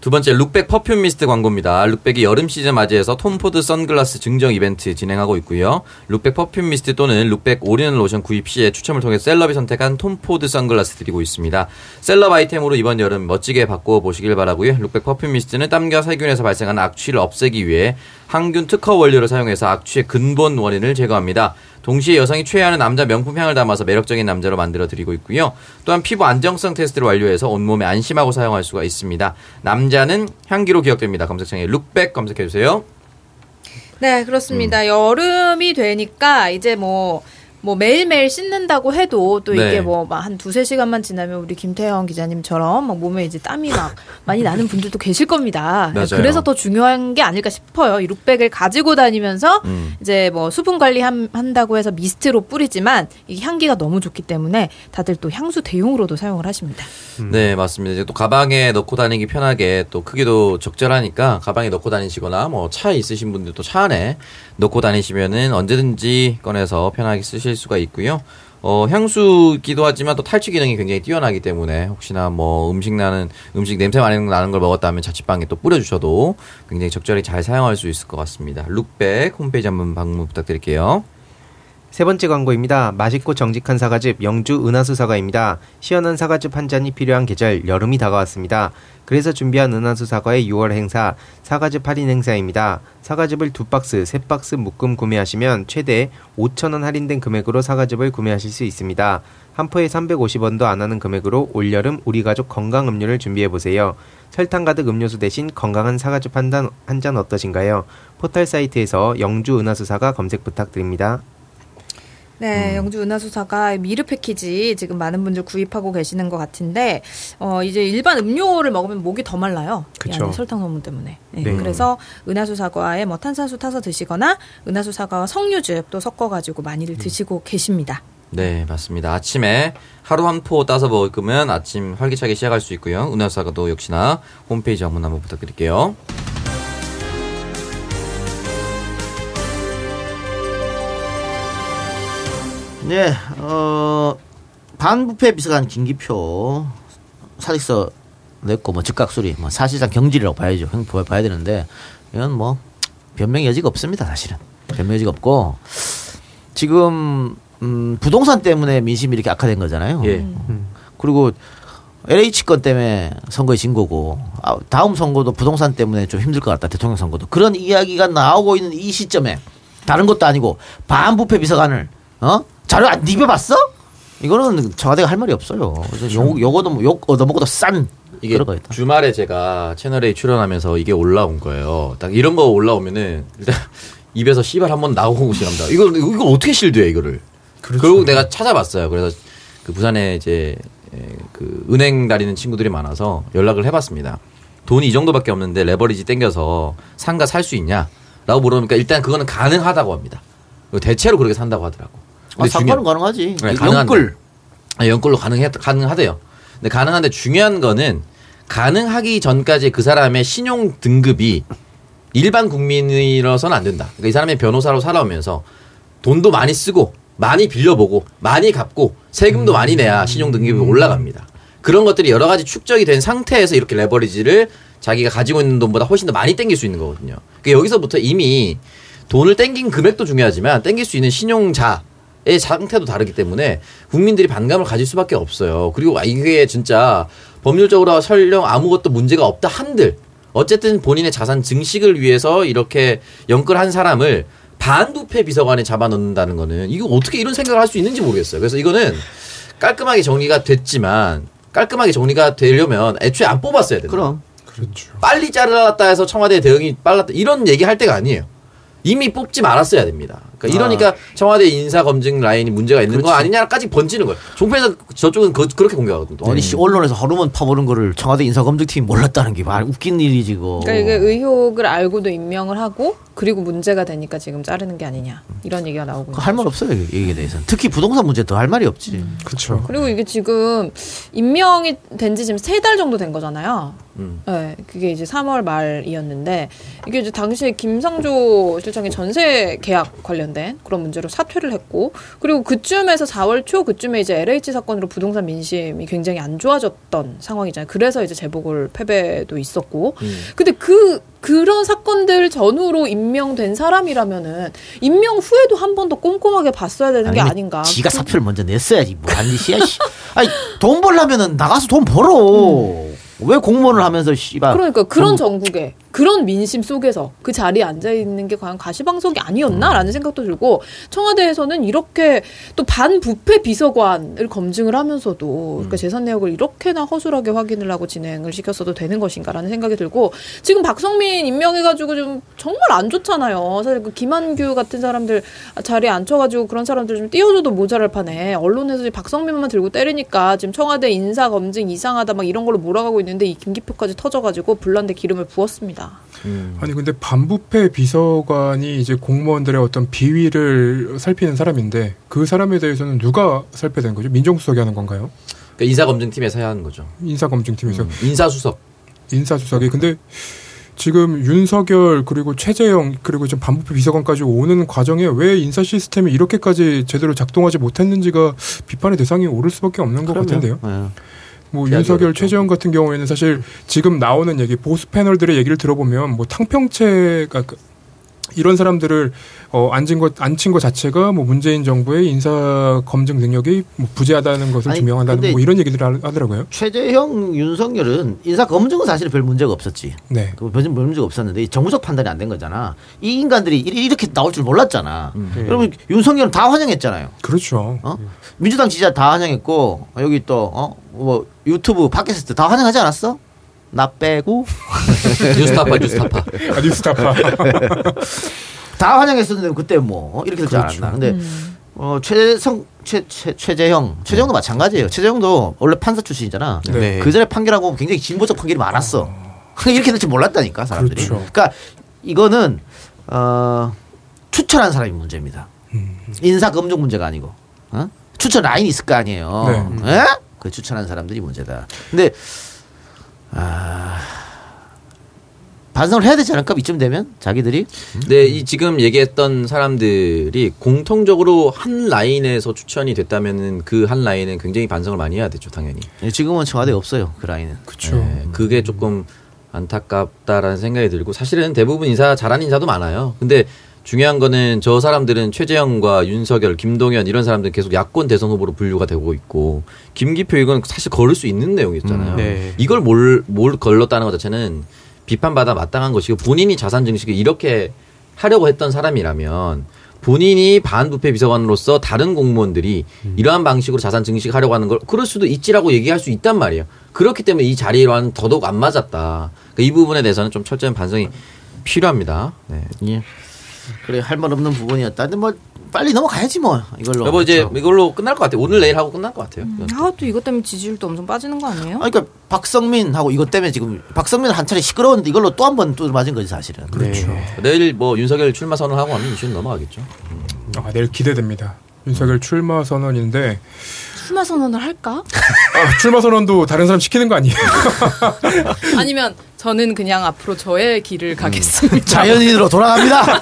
두 번째 룩백 perfume mist 광고입니다. 룩백이 여름 시즌 맞이해서 톰포드 선글라스 증정 이벤트 진행하고 있고요. 룩백 perfume mist 또는 룩백 오리지널 로션 구입 시에 추첨을 통해 셀럽이 선택한 톰포드 선글라스 드리고 있습니다. 셀럽 아이템으로 이번 여름 멋지게 바꿔 보시길 바라고요. 룩백 perfume mist는 땀과 세균에서 발생하는 악취를 없애기 위해 항균 특허 원료를 사용해서 악취의 근본 원인을 제거합니다. 동시에 여성이 최애하는 남자 명품 향을 담아서 매력적인 남자로 만들어 드리고 있고요. 또한 피부 안정성 테스트를 완료해서 온몸에 안심하고 사용할 수가 있습니다. 남자는 향기로 기억됩니다. 검색창에 룩백 검색해 주세요. 네, 그렇습니다. 여름이 되니까 이제 뭐, 뭐 매일매일 씻는다고 해도 또 네. 이게 뭐한 두세 시간만 지나면 우리 김태형 기자님처럼 막 몸에 이제 땀이 막 많이 나는 분들도 계실 겁니다. 맞아요. 그래서 더 중요한 게 아닐까 싶어요. 이 룩백을 가지고 다니면서 음. 이제 뭐 수분 관리 함- 한다고 해서 미스트로 뿌리지만 이게 향기가 너무 좋기 때문에 다들 또 향수 대용으로도 사용을 하십니다. 네, 맞습니다. 이제 또 가방에 넣고 다니기 편하게 또 크기도 적절하니까 가방에 넣고 다니시거나 뭐 차에 있으신 분들도 차 안에 넣고 다니시면은 언제든지 꺼내서 편하게 쓰실 수가 있고요. 어, 향수기도 하지만 또 탈취 기능이 굉장히 뛰어나기 때문에 혹시나 뭐 음식 나는 음식 냄새 많이 나는 걸 먹었다면 자취방에 또 뿌려주셔도 굉장히 적절히 잘 사용할 수 있을 것 같습니다. 룩백 홈페이지 한번 방문 부탁드릴게요. 세 번째 광고입니다. 맛있고 정직한 사과즙 영주 은하수 사과입니다. 시원한 사과즙 한 잔이 필요한 계절 여름이 다가왔습니다. 그래서 준비한 은하수 사과의 6월 행사 사과즙 할인 행사입니다. 사과즙을 두 박스, 세 박스 묶음 구매하시면 최대 5,000원 할인된 금액으로 사과즙을 구매하실 수 있습니다. 한 포에 350원도 안 하는 금액으로 올여름 우리 가족 건강 음료를 준비해 보세요. 설탕 가득 음료수 대신 건강한 사과즙 한 잔 어떠신가요? 포털 사이트에서 영주 은하수 사과 검색 부탁드립니다. 네, 영주 은하수사가 미르 패키지 지금 많은 분들 구입하고 계시는 것 같은데 어 이제 일반 음료를 먹으면 목이 더 말라요. 이 그쵸. 설탕 성분 때문에. 네, 네. 그래서 은하수 사과에 뭐 탄산수 타서 드시거나 은하수 사과와 석류즙 또 섞어가지고 많이들 드시고 계십니다. 네, 맞습니다. 아침에 하루 한 포 따서 먹으면 아침 활기차게 시작할 수 있고요. 은하사가도 역시나 홈페이지 방문 한번 부탁드릴게요. 네, 어, 반부패 비서관 김기표 사직서 냈고 뭐 즉각 수리, 뭐 사실상 경질이라고 봐야죠. 형 봐야 봐야 되는데 이건 뭐 변명 여지가 없습니다. 사실은 변명 여지가 없고 지금 음, 부동산 때문에 민심이 이렇게 악화된 거잖아요. 예. 그리고 LH 건 때문에 선거에 진 거고 아, 다음 선거도 부동산 때문에 좀 힘들 것 같다 대통령 선거도 그런 이야기가 나오고 있는 이 시점에 다른 것도 아니고 반부패 비서관을 어 자료 안 뒤벼봤어? 이거는 청와대가 할 말이 없어요. 그래서 욕 요거도 뭐 욕 얻어먹어도 싼 이게. 주말에 제가 채널A 출연하면서 이게 올라온 거예요. 딱 이런 거 올라오면은 일단 입에서 씨발 한번 나오고 시랍니다. 이거 이거 어떻게 실드해 이거를? 그렇죠. 그리고 내가 찾아봤어요. 그래서 그 부산에 이제 에, 그 은행 다니는 친구들이 많아서 연락을 해봤습니다. 돈이 이 정도밖에 없는데 레버리지 땡겨서 상가 살 수 있냐? 라고 물어보니까 일단 그거는 가능하다고 합니다. 대체로 그렇게 산다고 하더라고. 아, 상관은 가능하지. 네. 영끌 아, 연끌로 가능해 가능하대요. 근데 가능한데 중요한 거는 가능하기 전까지 그 사람의 신용 등급이 일반 국민이라서는 안 된다. 그러니까 이 사람의 변호사로 살아오면서 돈도 많이 쓰고 많이 빌려보고 많이 갚고 세금도 많이 내야 신용 등급이 올라갑니다. 그런 것들이 여러 가지 축적이 된 상태에서 이렇게 레버리지를 자기가 가지고 있는 돈보다 훨씬 더 많이 땡길 수 있는 거거든요. 그러니까 여기서부터 이미 돈을 땡긴 금액도 중요하지만 땡길 수 있는 신용자의 상태도 다르기 때문에 국민들이 반감을 가질 수밖에 없어요. 그리고 아, 이게 진짜 법률적으로 설령 아무것도 문제가 없다 한들 어쨌든 본인의 자산 증식을 위해서 이렇게 연끌한 사람을 반부패 비서관에 잡아넣는다는 거는 이거 어떻게 이런 생각을 할 수 있는지 모르겠어요. 그래서 이거는 깔끔하게 정리가 됐지만 깔끔하게 정리가 되려면 애초에 안 뽑았어야 된다. 그럼 그렇죠. 빨리 자르렀다 해서 청와대 대응이 빨랐다 이런 얘기 할 때가 아니에요. 이미 뽑지 말았어야 됩니다. 그러니까 이러니까 청와대 인사 검증 라인이 문제가 있는 거 그렇지. 아니냐까지 번지는 거예요. 종편에서 저쪽은 그, 렇게 공격하거든요. 또. 아니 씨, 언론에서 하루만 파보는 거를 청와대 인사 검증팀이 몰랐다는 게 말 웃긴 일이지 그. 그러니까 이게 의혹을 알고도 임명을 하고 그리고 문제가 되니까 지금 자르는 게 아니냐 이런 얘기가 나오고 있는 할말 없어요 이 얘기에 대해서는. 특히 부동산 문제 더 할 말이 없지. 그렇죠. 그리고 이게 지금 임명이 된 지 지금 세 달 정도 된 거잖아요. 음. 네, 그게 이제 3월 말이었는데 이게 이제 당시에 김상조 실장이 전세 계약 관련 된 그런 문제로 사퇴를 했고 그리고 그쯤에서 4월 초 그쯤에 이제 LH 사건으로 부동산 민심이 굉장히 안 좋아졌던 상황이잖아요. 그래서 이제 재보궐 패배도 있었고 음. 근데 그 그런 사건들 전후로 임명된 사람이라면은 임명 후에도 한 번 더 꼼꼼하게 봤어야 되는 게 아니, 아닌가. 지가 사표를 먼저 냈어야지 뭐한 짓이야. 씨. 아니 돈 벌려면은 나가서 돈 벌어. 왜 공무원을 하면서 씨발. 그러니까 그런 돈- 전국에 그런 민심 속에서 그 자리에 앉아 있는 게 과연 가시방석이 아니었나라는 생각도 들고 청와대에서는 이렇게 또 반부패 비서관을 검증을 하면서도 그러니까 재산 내역을 이렇게나 허술하게 확인을 하고 진행을 시켰어도 되는 것인가라는 생각이 들고 지금 박성민 임명해가지고 좀 정말 안 좋잖아요. 사실 그 김한규 같은 사람들 자리에 앉혀가지고 그런 사람들 좀 띄워줘도 모자랄 판에 언론에서 박성민만 들고 때리니까 지금 청와대 인사 검증 이상하다 막 이런 걸로 몰아가고 있는 데 이 김기표까지 터져가지고 불난데 기름을 부었습니다. 음. 아니 근데 반부패 비서관이 이제 공무원들의 어떤 비위를 살피는 사람인데 그 사람에 대해서는 누가 살펴야 거죠? 민정수석이 하는 건가요? 그러니까 인사검증팀에서 해야 하는 거죠. 인사검증팀에서 음. 인사수석. 인사수석이 근데 지금 윤석열 그리고 최재형 그리고 좀 반부패 비서관까지 오는 과정에 왜 인사 시스템이 이렇게까지 제대로 작동하지 못했는지가 비판의 대상이 오를 수밖에 없는 것 같은데요. 예. 뭐 윤석열, 어렵죠. 최재형 같은 경우에는 사실 지금 나오는 얘기 보수 패널들의 얘기를 들어보면 뭐 탕평채가 그- 이런 사람들을 어 앉은 것 앉힌 것 자체가 뭐 문재인 정부의 인사 검증 능력이 뭐 부재하다는 것을 아니, 증명한다는 뭐 이런 얘기들을 하- 하더라고요. 최재형, 윤석열은 인사 검증은 사실 별 문제가 없었지. 네. 그 별 문제가 없었는데 이 정무적 판단이 안 된 거잖아. 이 인간들이 이- 이렇게 나올 줄 몰랐잖아. 여러분 윤석열은 다 환영했잖아요. 그렇죠. 어? 민주당 지지자 다 환영했고 여기 또 어 뭐 유튜브 팟캐스트 다 환영하지 않았어? 나 빼고 뉴스타파 뉴스타파. 아, 뉴스타파. 다 환영했었는데 그때 뭐 어? 이렇게 되지 그렇죠. 않았나. 근데 음. 어 최성 최, 최 최재형 최재형도 마찬가지예요. 최재형도 원래 판사 출신이잖아. 네. 그 전에 판결하고 굉장히 진보적 판결이 많았어. 이렇게 될 줄 몰랐다니까 사람들이. 그렇죠. 그러니까 이거는 어 추천한 사람이 문제입니다. 음. 인사 검증 문제가 아니고 어? 추천 라인이 있을 거 아니에요. 네. 예? 그 추천한 사람들이 문제다. 근데 아 반성을 해야 되지 않을까 이쯤 되면 자기들이 네, 이 지금 얘기했던 사람들이 공통적으로 한 라인에서 추천이 됐다면은 그 한 라인은 굉장히 반성을 많이 해야 되죠, 당연히. 지금은 청와대 에 없어요 그 라인은. 그렇죠. 네, 그게 조금 안타깝다라는 생각이 들고 사실은 대부분 인사 잘하는 인사도 많아요. 근데 중요한 거는 저 사람들은 최재형과 윤석열, 김동연 이런 사람들 계속 야권 대선 후보로 분류가 되고 있고 김기표 이건 사실 걸을 수 있는 내용이었잖아요. 음, 네. 이걸 뭘, 뭘 걸렀다는 것 자체는 비판받아 마땅한 것이고 본인이 자산 증식을 이렇게 하려고 했던 사람이라면 본인이 반부패 비서관으로서 다른 공무원들이 이러한 방식으로 자산 증식하려고 하는 걸 그럴 수도 있지라고 얘기할 수 있단 말이에요. 그렇기 때문에 이 자리와는 더더욱 안 맞았다. 그러니까 이 부분에 대해서는 좀 철저한 반성이 필요합니다. 네. 예. 그래 할 말 없는 부분이었다. 근데 뭐 빨리 넘어가야지 뭐 이걸로. 여보 이제 그렇죠. 이걸로 끝날 것 같아요. 오늘 내일 하고 끝날 것 같아요. 아, 또 이것 때문에 지지율도 엄청 빠지는 거 아니에요? 아니, 그러니까 박성민하고 이것 때문에 지금 박성민 한 차례 시끄러웠는데 이걸로 또 한 번 또 맞은 거지 사실은. 그렇죠. 내일 뭐 윤석열 출마 선언하고 하면 이슈는 넘어가겠죠. 아, 내일 기대됩니다. 윤석열 출마 선언인데 출마 선언을 할까? 아, 출마 선언도 다른 사람 시키는 거 아니에요? 아니면 저는 그냥 앞으로 저의 길을 가겠습니다. 자연인으로 돌아갑니다.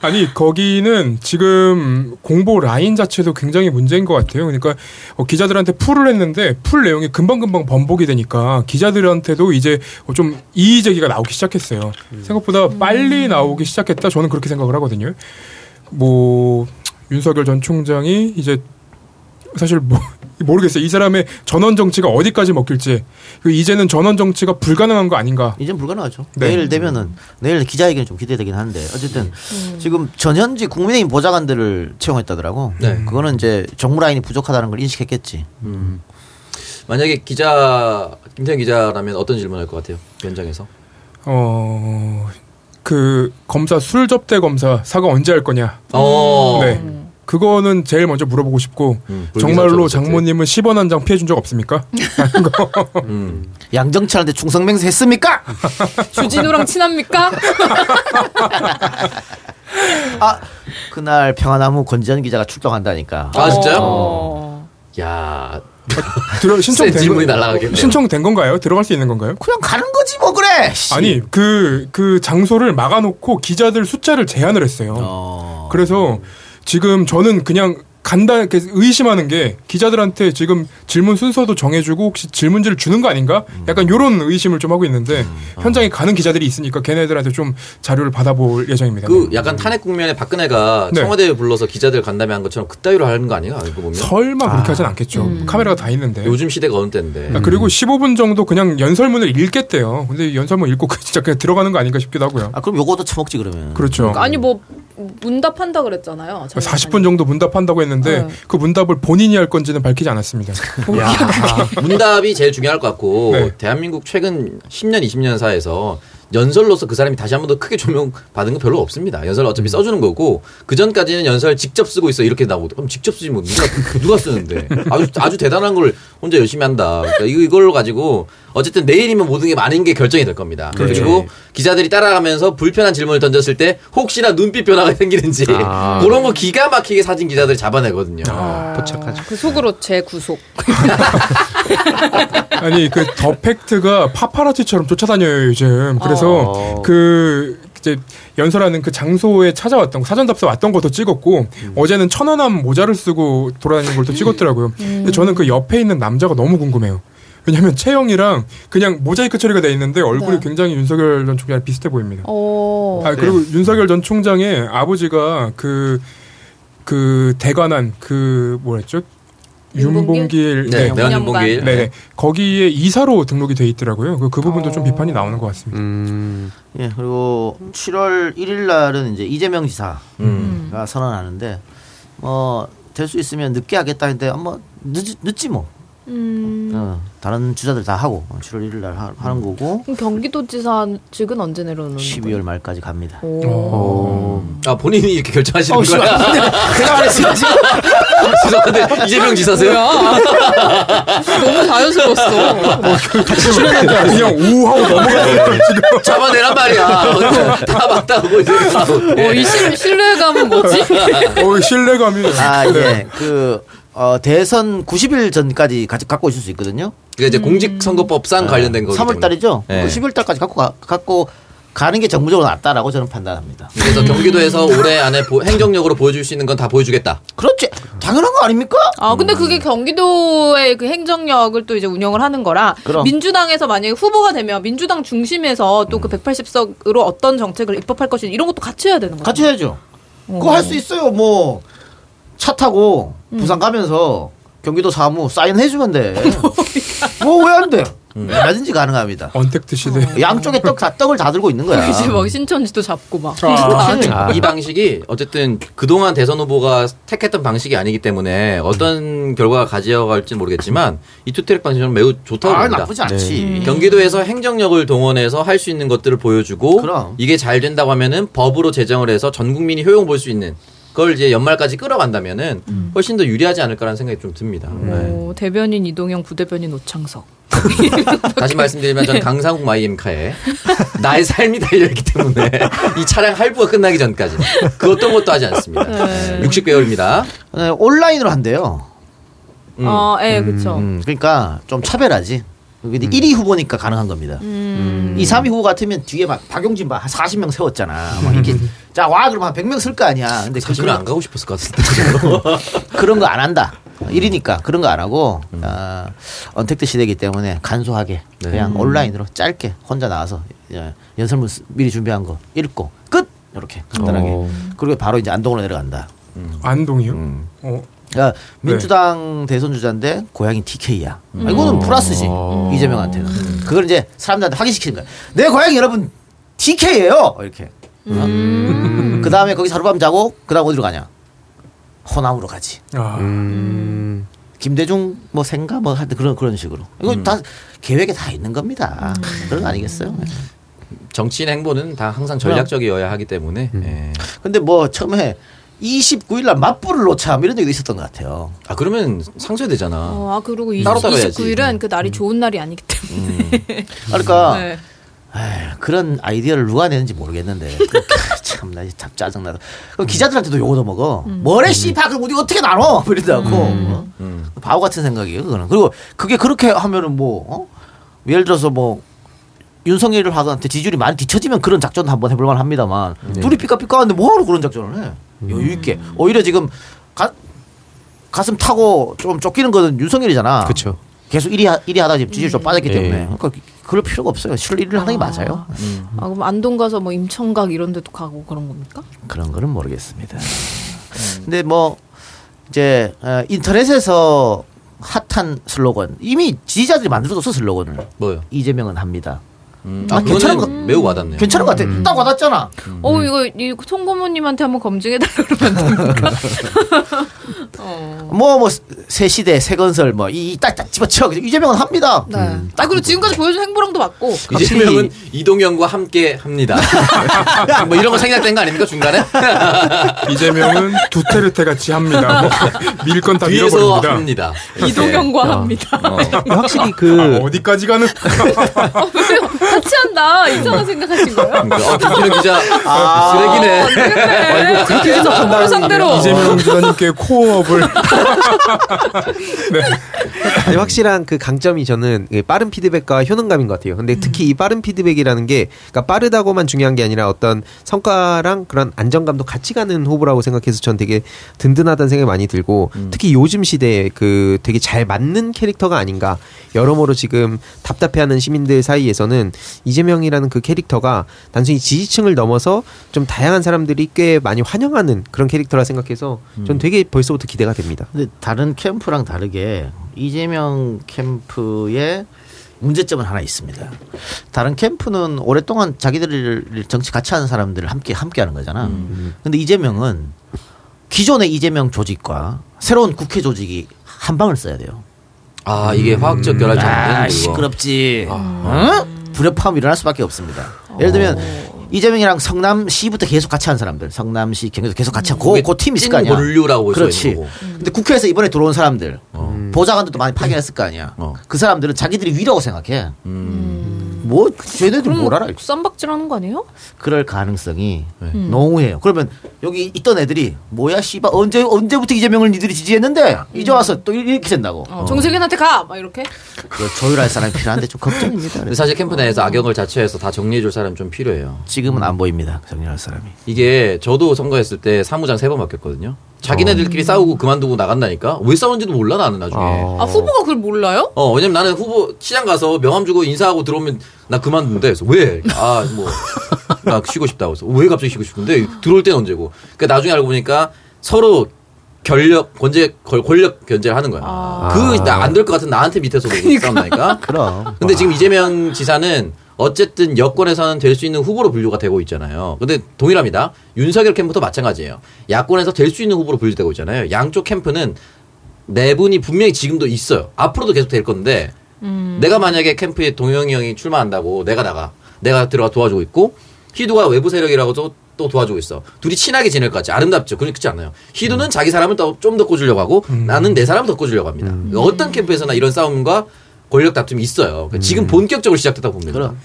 아니 거기는 지금 공보 라인 자체도 굉장히 문제인 것 같아요. 그러니까 어, 기자들한테 풀을 했는데 풀 내용이 금방 금방 번복이 되니까 기자들한테도 이제 어, 좀 이의 제기가 나오기 시작했어요. 생각보다 빨리 나오기 시작했다. 저는 그렇게 생각을 하거든요. 뭐 윤석열 전 총장이 이제 사실 뭐 모르겠어요. 이 사람의 전원 정치가 어디까지 먹힐지. 그 이제는 전원 정치가 불가능한 거 아닌가. 이젠 불가능하죠. 네. 내일 되면은 내일 기자회견 좀 기대되긴 한데 어쨌든 지금 전현직 국민의힘 보좌관들을 채용했다더라고. 네. 그거는 이제 정무 라인이 부족하다는 걸 인식했겠지. 만약에 기자 김태현 기자라면 어떤 질문을 할것 같아요? 현장에서. 어, 그 검사 술 접대 검사 사과 언제 할 거냐. 어. 네. 그거는 제일 먼저 물어보고 싶고 음, 정말로 장모님은 10원 한 장 피해 준 적 없습니까? 음. 양정철한테 충성맹세 했습니까? 주진우랑 친합니까? 아 그날 평화나무 권지현 기자가 출동한다니까. 아 진짜요? 어. 야 들어 센 신청된 질문이 거- 날라가겠네요. 신청된 건가요? 들어갈 수 있는 건가요? 그냥 가는 거지 뭐 그래. 씨. 아니 그그 장소를 막아놓고 기자들 숫자를 제한을 했어요. 어. 그래서 지금 저는 그냥 간다 이렇게 의심하는 게 기자들한테 지금 질문 순서도 정해주고 혹시 질문지를 주는 거 아닌가? 약간 요런 의심을 좀 하고 있는데 현장에 가는 기자들이 있으니까 걔네들한테 좀 자료를 받아볼 예정입니다. 그 약간 탄핵 국면에 박근혜가 네. 청와대에 불러서 기자들 간담회 한 것처럼 그따위로 하는 거 아니야? 알고 보면. 설마 그렇게 하진 않겠죠. 카메라가 다 있는데. 요즘 시대가 어느 때인데. 아, 그리고 15분 정도 그냥 연설문을 읽겠대요. 근데 연설문 읽고 그 진짜 그냥 들어가는 거 아닌가 싶기도 하고요. 아 그럼 요거도 처먹지 그러면. 그렇죠. 아니 뭐 문답한다 그랬잖아요. 자기가 40분 정도 문답한다고 했는데 네. 그 문답을 본인이 할 건지는 밝히지 않았습니다. 문답이 제일 중요할 것 같고 네. 대한민국 최근 10년 20년 사에서 연설로서 그 사람이 다시 한 번 더 크게 조명받은 거 별로 없습니다. 연설 어차피 써주는 거고 그 전까지는 연설 직접 쓰고 있어 이렇게 나오고 그럼 직접 쓰지 뭐 누가 누가 쓰는데 아주 아주 대단한 걸 혼자 열심히 한다. 그러니까 이거 이걸로 가지고 어쨌든 내일이면 모든 게 많은 게 결정이 될 겁니다. 그리고 기자들이 따라가면서 불편한 질문을 던졌을 때 혹시나 눈빛 변화가 생기는지 아. 그런 거 기가 막히게 사진 기자들이 잡아내거든요. 포착하죠. 그 속으로 재구속. 아니 그 더 팩트가 파파라치처럼 쫓아다녀요 요즘. 그래서 어. 그 이제 연설하는 그 장소에 찾아왔던 거, 사전 답사 왔던 것도 찍었고 어제는 천안함 모자를 쓰고 돌아다니는 걸또 찍었더라고요. 근데 저는 그 옆에 있는 남자가 너무 궁금해요. 왜냐면 체형이랑 그냥 모자이크 처리가 돼 있는데 얼굴이 네. 굉장히 윤석열 전 총장이랑 비슷해 보입니다. 어. 아 그리고 윤석열 전 총장의 아버지가 그그 대관한 그 뭐랬죠? 윤봉길? 윤봉길 네, 네. 윤봉길. 네, 거기에 이사로 등록이 돼 있더라고요. 그, 그 부분도 좀 어. 비판이 나오는 것 같습니다. 음, 예 그리고 7월 1일 날은 이제 이재명 지사가 음. 선언하는데 뭐 될 수 있으면 늦게 하겠다 했는데 한번 늦, 늦지 뭐. 음. 어, 다른 주자들 다 하고 7월 1일 날 하, 하는 거고 그럼 경기도지사 직은 언제 내려오는 거예요? 12월 말까지 갑니다. 오. 어. 아 본인이 이렇게 결정하시는 어, 거야? 내가 말했어 지금. 죄송한데 이재명 지사세요? 너무 자연스러웠어. 그냥 우하고 넘어가요. 지금. 잡아내란 말이야. 다 맞다고 이제. 어, 이 신, 신뢰감은 뭐지? 어, 신뢰감이. 아, 네. 예. 그, 어, 대선 90일 전까지 가, 갖고 있을 수 있거든요. 그게 이제 공직선거법상 관련된 거기 3월 때문에. 달이죠? 네. 10월 달까지 갖고, 가, 갖고 가는 게 정부적으로 낫다라고 저는 판단합니다. 그래서 경기도에서 올해 안에 보- 행정력으로 보여줄 수 있는 건 다 보여주겠다. 그렇지. 당연한 거 아닙니까? 아, 근데 그게 경기도의 그 행정력을 또 이제 운영을 하는 거라 그럼. 민주당에서 만약에 후보가 되면 민주당 중심에서 또 그 180석으로 어떤 정책을 입법할 것인지 이런 것도 같이 해야 되는 거예요. 같이 해야죠. 그거 할 수 있어요. 뭐, 차 타고 부산 가면서 경기도 사무 사인 해주면 돼. 뭐, 왜 안 돼? 얼마든지 가능합니다. 언택트 시대. 양쪽에 떡, 다, 떡을 다 들고 있는 거야. 이제 막 신천지도 잡고 막. 아, 이 방식이 어쨌든 그동안 대선 후보가 택했던 방식이 아니기 때문에 어떤 결과가 가져갈지 모르겠지만 이 투트랙 방식은 매우 좋다고 아, 봅니다. 나쁘지 않지. 음. 경기도에서 행정력을 동원해서 할 수 있는 것들을 보여주고 그럼. 이게 잘 된다고 하면은 법으로 제정을 해서 전 국민이 효용 볼 수 있는 그걸 이제 연말까지 끌어간다면은 훨씬 더 유리하지 않을까라는 생각이 좀 듭니다. 네. 어, 대변인 이동영, 부대변인 오창석. 다시 말씀드리면 저는 강상국 마이엠카에 나의 삶이 달려있기 때문에 이 차량 할부가 끝나기 전까지 그 어떤 것도 하지 않습니다. 네. 60개월입니다. 네, 온라인으로 한대요. 음. 어, 예, 그쵸. 음, 그러니까 좀 차별하지. 근데 1위 후보니까 가능한 겁니다. 음. 2, 3위 후보 같으면 뒤에 막 박용진 막 40명 세웠잖아. 막 이렇게 자 와 그러면 한 100명 쓸 거 아니야. 근데 사실은 그런 안 가고 싶었을 것 같은데. 그런 거 안 한다. 1위니까 그런 거 안 하고 음. 아, 언택트 시대이기 때문에 간소하게 네. 그냥 온라인으로 짧게 혼자 나와서 예, 연설문 쓰- 미리 준비한 거 읽고 끝 이렇게 간단하게 어. 그리고 바로 이제 안동으로 내려간다. 안동이요? 음. 어, 그러니까 민주당 대선 주자인데 고향이 TK야. 이거는 플러스지 이재명한테는. 그걸 이제 사람들한테 확인시키는 거야. 내 고향이 여러분 TK예요. 이렇게. 그 다음에 거기서 하룻밤 자고 그 다음 어디로 가냐? 호남으로 가지. 아, 음. 김대중 뭐 생가 뭐 하여튼 그런 그런 식으로. 이거 다 계획에 다 있는 겁니다. 그런 거 아니겠어요? 정치인 행보는 다 항상 전략적이어야 하기 때문에 음. 예. 근데 뭐 처음에 29일 날 맞불을 놓자 뭐 이런 얘기도 있었던 것 같아요. 아 그러면 상쇄되잖아. 어, 아 그리고 이, 따로 따로 해야지. 29일은 그 날이 좋은 날이 아니기 때문에. 그러니까 네. 에휴, 그런 아이디어를 누가 내는지 모르겠는데 참나 참 짜증나다. 그럼 기자들한테도 욕을 먹어. 뭐래 씨발 그럼 우리 어떻게 나눠? 이런다고. 어? 음. 바보 같은 생각이에요. 그거는. 그리고 그게 그렇게 하면은 뭐 어? 예를 들어서 뭐 윤석열을 하한테 지지율이 많이 뒤처지면 그런 작전 한번 해볼만 합니다만 둘이 삐까삐까한데 뭐하러 그런 작전을 해? 여유 있게. 오히려 지금 가, 가슴 타고 좀 쫓기는 거는 윤석열이잖아. 그쵸. 계속 1위, 하, 1위 하다 지금 지지율 좀 빠졌기 예. 때문에. 그러니까 그럴 필요가 없어요. 실 1위를 하는 게 맞아요. 아 그럼 안동 가서 뭐 임청각 이런 데도 가고 그런 겁니까? 그런 거는 모르겠습니다. 근데 뭐 이제 어, 인터넷에서 핫한 슬로건 이미 지지자들이 만들어줬어 슬로건을 뭐요? 이재명은 합니다. 음. 아, 아, 괜찮은 그거는 매우 와닿네요. 괜찮은 것 같아. 딱 와닿잖아. 어 이거 이 송고모님한테 한번 검증해달라 그러면 안 됩니까? 어. 뭐뭐새 시대 새 건설 뭐이딱 집어쳐 이재명은 합니다. 네. 아 그리고 지금까지 보여준 행보랑도 맞고. 이재명은 이동영과 함께 합니다. 뭐 이런 거 생략된 거 아닙니까 중간에? 이재명은 두테르테 같이 합니다. 뭐 밀건 다 뒤에서 밀어버립니다. 합니다. 이동영과 어. 합니다. 확실히 아, 그 어디까지 가는? 같이 한다. 이상한 생각하신 거예요? 어, 김진우 기자 아. 쓰레기네. 그렇게 해서 상대로. 이재명 기자님께 코어업을 아니, 확실한 그 강점이 저는 그 빠른 피드백과 효능감인 것 같아요. 근데 특히 이 빠른 피드백이라는 게 그러니까 빠르다고만 중요한 게 아니라 어떤 성과랑 그런 안정감도 같이 가는 후보라고 생각해서 전 되게 든든하다는 생각이 많이 들고 특히 요즘 시대에 그 되게 잘 맞는 캐릭터가 아닌가. 여러모로 지금 답답해하는 시민들 사이에서는 이재명이라는 그 캐릭터가 단순히 지지층을 넘어서 좀 다양한 사람들이 꽤 많이 환영하는 그런 캐릭터라 생각해서 전 되게 벌써부터 기대가 됩니다. 근데 다른 캠프랑 다르게 이재명 캠프의 문제점은 하나 있습니다. 다른 캠프는 오랫동안 자기들을 정치 같이 하는 사람들을 함께 함께 하는 거잖아. 근데 이재명은 기존의 이재명 조직과 새로운 국회 조직이 한 방을 써야 돼요. 아 이게 화학적 결합이 잘 아, 안 되는 거. 시끄럽지. 어? 불협화음이 일어날 수밖에 없습니다. 예를 들면 이재명이랑 성남시부터 계속 같이 한 사람들, 성남시 경기도 계속 같이 하고 그, 팀 있을 거 아니야. 본류라고 볼수 그렇지. 근데 국회에서 이번에 들어온 사람들, 보좌관들도 많이 파견했을 거 아니야. 어. 그 사람들은 자기들이 위라고 생각해. 음. 뭐 쟤네들 뭘 알아? 쌈박질하는 거 아니에요? 그럴 가능성이 네. 농후해요. 그러면 여기 있던 애들이 뭐야 씨발 언제 언제부터 이재명을 니들이 지지했는데 이제 와서 또 이렇게 된다고. 어, 정세균한테 가! 막 이렇게. 그 조율할 사람이 필요한데 좀 걱정입니다. 근데 사실 캠프 내에서 악역을 자처해서 다 정리해줄 사람 좀 필요해요. 지금은 안 보입니다. 정리할 사람이. 이게 저도 선거했을 때 사무장 세번 맡겼거든요. 자기네들끼리 싸우고 그만두고 나간다니까 왜 싸운지도 몰라 나는 나중에. 아, 후보가 그걸 몰라요? 어 왜냐면 나는 후보 시장 가서 명함 주고 인사하고 들어오면 나 그만둔대. 그래서 왜? 아뭐 나 쉬고 싶다고 해서 왜 갑자기 쉬고 싶은데 들어올 때는 언제고. 그러니까 나중에 알고 보니까 서로 권력 권제 권- 권력 견제를 하는 거야. 아. 그안될 것 같은 나한테 밑에서 싸운다니까. 그럼. 근데 지금 이재명 지사는 어쨌든 여권에서는 될 수 있는 후보로 분류가 되고 있잖아요. 근데 동일합니다. 윤석열 캠프도 마찬가지예요. 야권에서 될 수 있는 후보로 분류되고 있잖아요. 양쪽 캠프는 내분이 분명히 지금도 있어요. 앞으로도 계속 될 건데 내가 만약에 캠프에 동영이 형이 출마한다고 내가 나가. 내가 들어가 도와주고 있고 희두가 외부 세력이라고 또, 또 도와주고 있어. 둘이 친하게 지낼 것 같지. 아름답죠. 그렇지 않아요. 희두는 자기 사람을 좀더 꽂으려고 하고 나는 내 사람을 더 꽂으려고 합니다. 어떤 캠프에서나 이런 싸움과 권력 다툼이 있어요. 그러니까 지금 본격적으로 시작됐다고 봅니다. 그럼.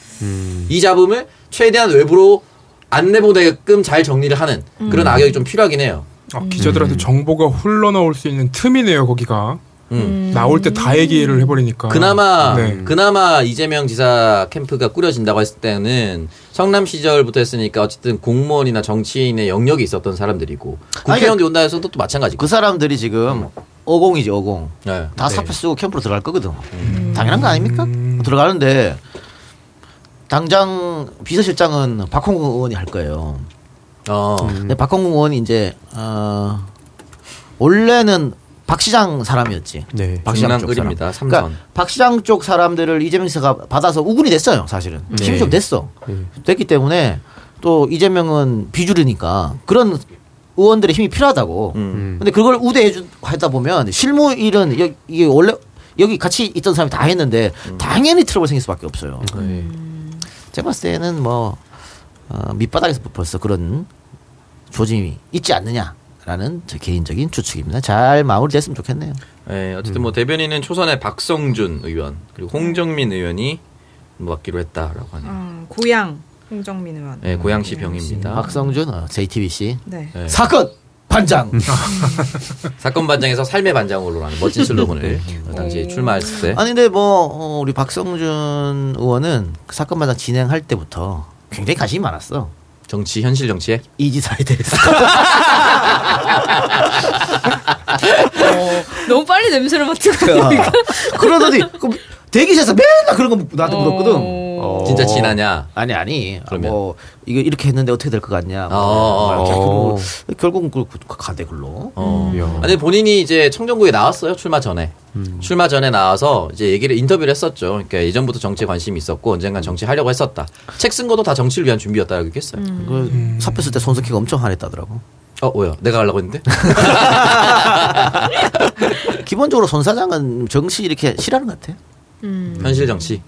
이 잡음을 최대한 외부로 안 내보내게끔 잘 정리를 하는 그런 악역이 좀 필요하긴 해요. 아, 기자들한테 정보가 흘러나올 수 있는 틈이네요 거기가 음. 나올 때 다 얘기를 해버리니까 그나마 네. 그나마 이재명 지사 캠프가 꾸려진다고 했을 때는 성남 시절부터 했으니까 어쨌든 공무원이나 정치인의 영역이 있었던 사람들이고 국회의원도 온다 해서도 또 마찬가지고. 그 사람들이 지금 어공이지 어공. 네. 다 사표 쓰고 캠프로 들어갈 거거든. 당연한 거 아닙니까? 들어가는데 당장 비서실장은 박홍근 의원이 할 거예요. 어. 근데 박홍근 의원이 이제 어 원래는 박 시장 사람이었지. 네. 박 시장 쪽 사람. 중랑을입니다. 삼선. 그러니까 박 시장 쪽 사람들을 이재명 지사가 받아서 우군이 됐어요, 사실은. 힘이 네. 좀 됐어. 네. 됐기 때문에 또 이재명은 비주류니까 그런 의원들의 힘이 필요하다고. 음. 근데 그걸 우대해 주 하다 보면 실무 일은 여- 이게 원래 여기 같이 있던 사람이 다 했는데 당연히 트러블 생길 수밖에 없어요. 네. 제가 봤을 때는 뭐 어, 밑바닥에서 벌써 그런 조짐이 있지 않느냐라는 제 개인적인 추측입니다. 잘 마무리됐으면 좋겠네요. 예, 어쨌든 뭐 대변인은 초선의 박성준 의원 그리고 홍정민 의원이 맡기로 했다라고 하네요. 음, 고향 홍정민 의원. 예, 고양시 병입니다. 박성준 어, JTBC 네. 예. 사건 반장. 사건 반장에서 삶의 반장으로라는 멋진 슬로건을 그 당시에 출마했을 때 아니 근데 뭐 어, 우리 박성준 의원은 그 사건 반장 진행할 때부터 굉장히 관심이 많았어. 정치 현실 정치에 이 지사에 대해서. 어, 너무 빨리 냄새를 맡고 그러더니 그 대기실에서 맨날 그런 거 나한테 물었거든. 어. 진짜 친하냐? 아니 아니. 그러면? 뭐 이거 이렇게 했는데 어떻게 될 것 같냐. 뭐 어, 이렇게 어. 하고 결국은 그 가대 글로. 어. 야. 아니 본인이 이제 청정구에 나왔어요 출마 전에 출마 전에 나와서 이제 얘기를 인터뷰를 했었죠. 그러니까 예전부터 정치에 관심이 있었고 언젠간 정치 하려고 했었다. 책 쓴 것도 다 정치를 위한 준비였다고 얘기했어요. 그 사표 쓸 때 손석희가 엄청 화냈다더라고. 어 뭐야? 내가 하려고 했는데? 기본적으로 손 사장은 정치 이렇게 싫어하는 것 같아. 현실 정치.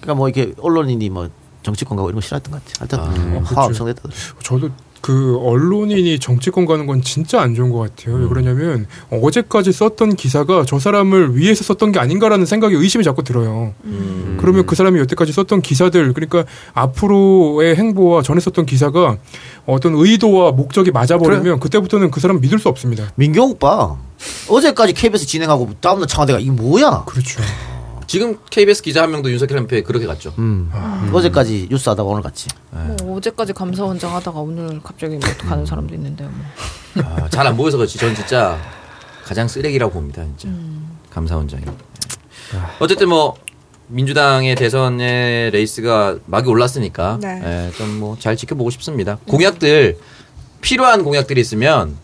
그러니까 뭐 이렇게 언론인이 뭐 정치권 가고 이런 거 싫어했던 것 같아. 하여튼 뭐화 엄청 냈다더라고. 저도 그 언론인이 정치권 가는 건 진짜 안 좋은 것 같아요. 왜 그러냐면 어제까지 썼던 기사가 저 사람을 위해서 썼던 게 아닌가라는 생각이 의심이 자꾸 들어요. 음. 그러면 그 사람이 여태까지 썼던 기사들 그러니까 앞으로의 행보와 전에 썼던 기사가 어떤 의도와 목적이 맞아버리면 그때부터는 그 사람 믿을 수 없습니다. 민경 오빠 어제까지 KBS 진행하고 다음날 청와대가 이게 뭐야? 그렇죠. 지금 KBS 기자 한 명도 윤석열 캠프에 그렇게 갔죠. 음. 어제까지 뉴스 하다가 오늘 갔지. 뭐 어제까지 감사원장 하다가 오늘 갑자기 뭐 가는 사람도 있는데 뭐. 아, 잘안 보여서 그렇지. 전 진짜 가장 쓰레기라고 봅니다. 진짜 감사원장이. 예. 어쨌든 뭐 민주당의 대선의 레이스가 막이 올랐으니까 네. 좀뭐 잘 지켜보고 싶습니다. 공약들 필요한 공약들이 있으면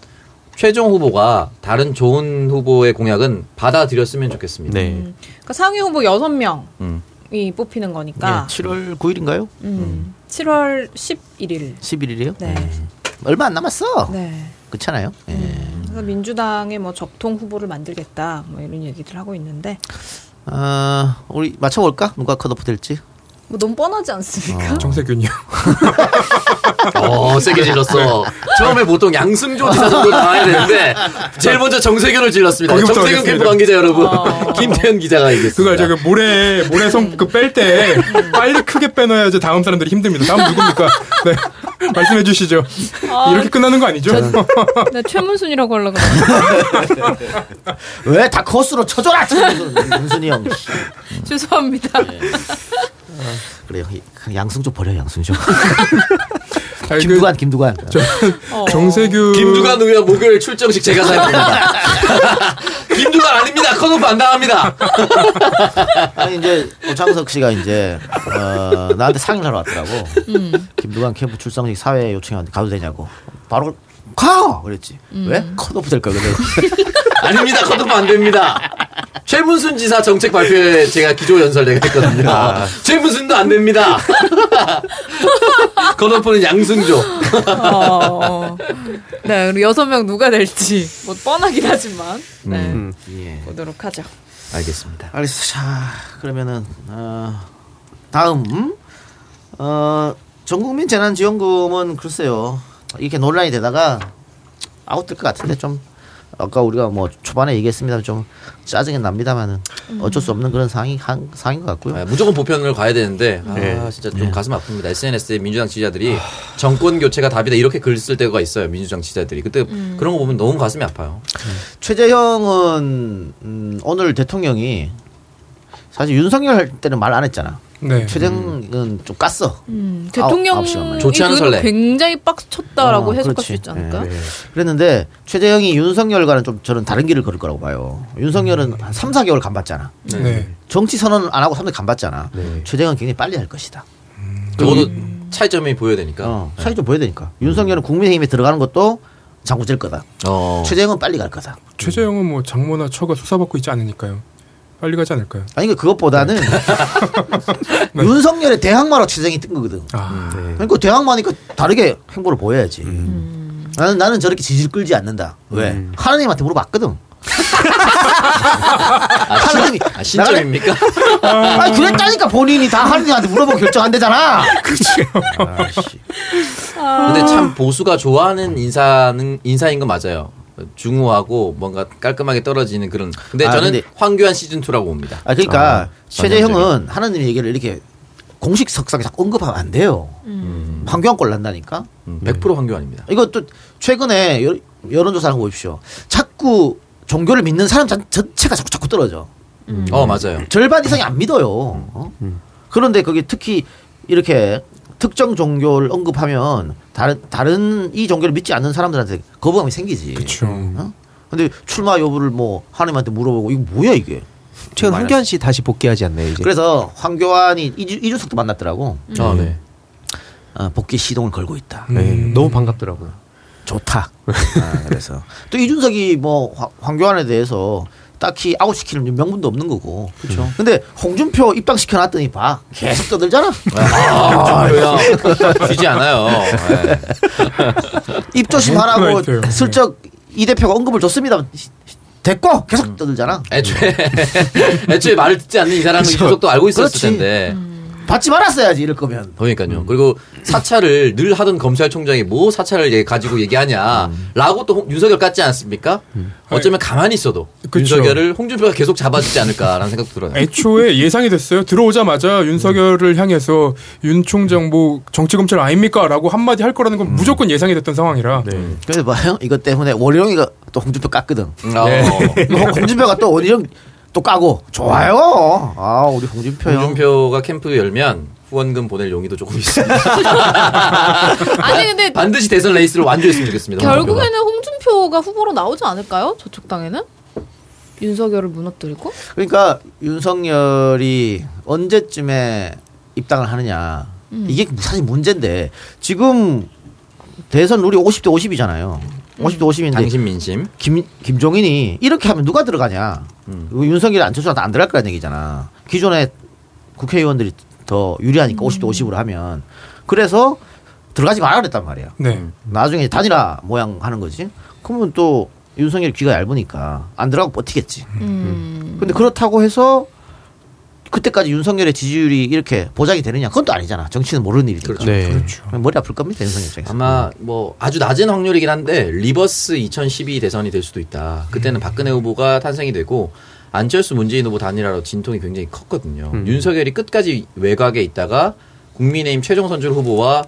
최종 후보가 다른 좋은 후보의 공약은 받아들였으면 좋겠습니다. 네. 음. 그러니까 상위 후보 6명이 음. 뽑히는 거니까. 예, 7월 9일인가요? 음. 7월 11일. 11일이요? 네. 얼마 안 남았어. 네. 그렇잖아요. 예. 그래서 민주당의 뭐 적통 후보를 만들겠다 뭐 이런 얘기들 하고 있는데 아, 우리 맞춰볼까? 누가 컷오프 될지. 뭐 너무 뻔하지 않습니까? 정세균이요. 어, 세게 질렀어. 처음에 보통 양승조 지사 정도 나와야 되는데 제일 먼저 정세균을 질렀습니다. 정세균 하겠습니다. 캠프 관계자 여러분. 어. 김태현 기자가 얘기했습니다. 그걸 저기 모래 모래 손그뺄 때 빨리 크게 빼놔야지 다음 사람들이 힘듭니다. 다음 누굽니까? 네 말씀해 주시죠. 이렇게 끝나는 거 아니죠? 네, 최문순이라고 하려고 왜다 컷으로 쳐줘라! 윤순이 형. 죄송합니다. 그래요. 이- 그 양승조 버려, 양승조. 아니, 그 김두관, 김두관. 어. 정세균 김두관 의원 목요일 출정식 제가 사용합니다. 김두관 아닙니다. 컷오프 안 당합니다. 아니, 이제, 오창석 씨가 이제, 어, 나한테 상의를 하러 왔더라고. 김두관 캠프 출상식 사회 요청했는데 가도 되냐고. 바로, 가! 그랬지. 왜? 컷오프 될 거야, 근데. 아닙니다. 컷오프 안 됩니다. 최문순 지사 정책 발표에 제가 기조 연설 내가 했거든요. 최문순도 안 됩니다. 컷오프는 양승조. 어. 네, 그리고 여섯 명 누가 될지 뭐 뻔하긴 하지만 네, 음. 예. 보도록 하죠. 알겠습니다. 알겠어. 자, 그러면은 어, 다음 음? 어, 전국민 재난지원금은 글쎄요 이렇게 논란이 되다가 아웃될 것 같은데 좀 아까 우리가 뭐 초반에 얘기했습니다 좀 짜증이 납니다만은 어쩔 수 없는 그런 상황이 한, 상황인 것 같고요. 아, 무조건 보편을 가야 되는데 아, 네. 진짜 좀 가슴 아픕니다. SNS에 민주당 지지자들이 정권 교체가 답이다 이렇게 글 쓸 때가 있어요. 민주당 지지자들이 그때 그런 거 보면 너무 가슴이 아파요. 최재형은 음, 오늘 대통령이 사실 윤석열 할 때는 말 안 했잖아. 네. 최재형은 좀 깠어. 음, 대통령이. 좋지 않은 설레. 굉장히 빡쳤다라고 어, 해석할 그렇지. 수 있지 않을까? 예. 그랬는데 최재형이 윤석열과는 좀 저는 다른 길을 걸을 거라고 봐요. 윤석열은 한 3, 4개월 간봤잖아. 네. 정치 선언 안 하고 3년 간봤잖아. 네. 최재형은 굉장히 빨리 할 것이다. 적어도 차이점이 보여야 되니까. 어, 차이 좀 보여야 되니까. 윤석열은 국민의힘에 들어가는 것도 장구 질 거다. 어. 최재형은 빨리 갈 거다. 최재형은 뭐 장모나 처가 수사받고 있지 않으니까요. 빨리 가지 않을까요? 아니 그 그것보다는 네. 윤석열의 대항마로 최재형이 뜬 거거든. 아, 그러니까 대항마니까 다르게 행보를 보여야지. 나는 나는 저렇게 지질 끌지 않는다. 왜? 하나님한테 물어봤거든. 하나님이 아, 신점입니까? 아니 그랬다니까 본인이 다 하나님한테 물어보고 결정한대잖아. 근데 참 보수가 좋아하는 인사는 인사인 건 맞아요. 중후하고 뭔가 깔끔하게 떨어지는 그런. 근데 아, 저는 근데- 황교안 시즌 2라고 봅니다. 아 그러니까 아, 최재 형은 하나님 얘기를 이렇게 공식 석상에 자꾸 언급하면 안 돼요. 황교안 꼴 난다니까. 음, 100% 황교안입니다. 이거 또 최근에 여, 여론조사하는 거 보십시오. 자꾸 종교를 믿는 사람 전- 전체가 자꾸 자꾸 떨어져. 어 맞아요. 절반 이상이 안 믿어요. 어? 그런데 거기 특히 이렇게 특정 종교를 언급하면 다른 다른 이 종교를 믿지 않는 사람들한테 거부감이 생기지. 그렇죠. 어? 근데 출마 여부를 뭐 하나님한테 물어보고 이거 뭐야 이게? 최근 황교안 씨 다시 복귀하지 않나요 이제? 그래서 황교안이 이주, 이준석도 만났더라고. 아 네. 어, 복귀 시동을 걸고 있다. 네, 너무 반갑더라고요. 좋다. 아, 그래서 또 이준석이 뭐 황- 황교안에 대해서 딱히 아웃시키는 명분도 없는 거고. 그렇죠. 근데 홍준표 입당시켜 놨더니 봐. 계속 떠들잖아. 아, 야 쉬지 않아요. 네. 입 조심하라고 라이트예요. 슬쩍 이 대표가 언급을 줬습니다. 됐고 계속 떠들잖아. 애초에 애초에 말을 듣지 않는 이 사람은 이준석도 알고 있었을 그렇지. 텐데. 받지 말았어야지 이럴 거면. 그러니까요. 그리고 사찰을 늘 하던 검찰총장이 뭐 사찰을 얘- 가지고 얘기하냐라고 또 홍- 윤석열 같지 않습니까? 어쩌면 가만히 있어도 그쵸. 윤석열을 홍준표가 계속 잡아주지 않을까라는 생각도 들어요. 애초에 예상이 됐어요. 들어오자마자 윤석열을 향해서 윤 총장 뭐 정치검찰 아닙니까?라고 한마디 할 거라는 건 무조건 예상이 됐던 상황이라. 그래서 봐요. 이것 때문에 원희룡이가 또 홍준표 깠거든. 어, 뭐 홍준표가 또 원희룡 또 까고 좋아요. 아 우리 홍준표 형. 홍준표가 캠프 열면 후원금 보낼 용의도 조금 있습니다. 아니 근데 반드시 대선 레이스를 완주했으면 좋겠습니다. 결국에는 홍준표가 후보로 나오지 않을까요? 저쪽 당에는 윤석열을 무너뜨리고 그러니까 윤석열이 언제쯤에 입당을 하느냐. 이게 사실 문제인데 지금 대선 룰이 50대 50이잖아요. 50대 50인데 당신 민심. 김 김종인이 이렇게 하면 누가 들어가냐? 음. 그리고 윤석열 안철수한테 안 들어갈 거라는 얘기잖아. 기존에 국회의원들이 더 유리하니까 50대 50으로 하면 그래서 들어가지 말아 그랬단 말이야. 네. 나중에 단일화 모양 하는 거지. 그러면 또 윤석열 귀가 얇으니까 안 들어가고 버티겠지. 음. 근데 그렇다고 해서 그때까지 윤석열의 지지율이 이렇게 보장이 되느냐? 그건 또 아니잖아. 정치는 모르는 일이니까. 네. 그렇죠. 머리 아플 겁니다. 윤석열 입장에서. 아마 뭐 아주 낮은 확률이긴 한데 reverse 2012 대선이 될 수도 있다. 그때는 박근혜 후보가 탄생이 되고 안철수 문재인 후보 단일화로 진통이 굉장히 컸거든요. 윤석열이 끝까지 외곽에 있다가 국민의힘 최종 선출 후보와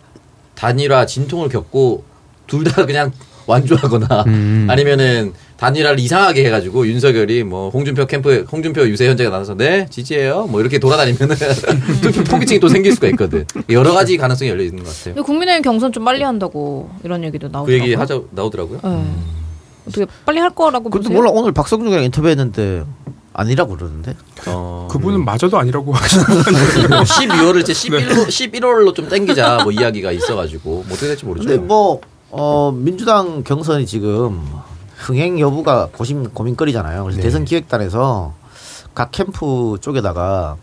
단일화 진통을 겪고 둘 다 그냥 완주하거나 음. 아니면은 단일화를 이상하게 해가지고 윤석열이 뭐 홍준표 캠프 홍준표 유세 현장에 나서서 네 지지해요 뭐 이렇게 돌아다니면은 투표 포기층이 또 생길 수가 있거든 여러 가지 가능성이 열려 있는 것 같아요. 근데 국민의힘 경선 좀 빨리 한다고 이런 얘기도 그 나오더라고요. 얘기 하자 나오더라고요. 네. 어떻게 빨리 할 거라고 근데 보세요? 몰라 오늘 박성중이랑 인터뷰했는데 아니라고 그러는데. 어, 그분은 마저도 아니라고 하시는 12월을 이제 11월 11월로 좀 땡기자 뭐 이야기가 있어가지고 뭐 어떻게 될지 모르죠. 근데 뭐 어, 민주당 경선이 지금 흥행 여부가 고심 고민거리잖아요. 그래서 대선 기획단에서 각 캠프 쪽에다가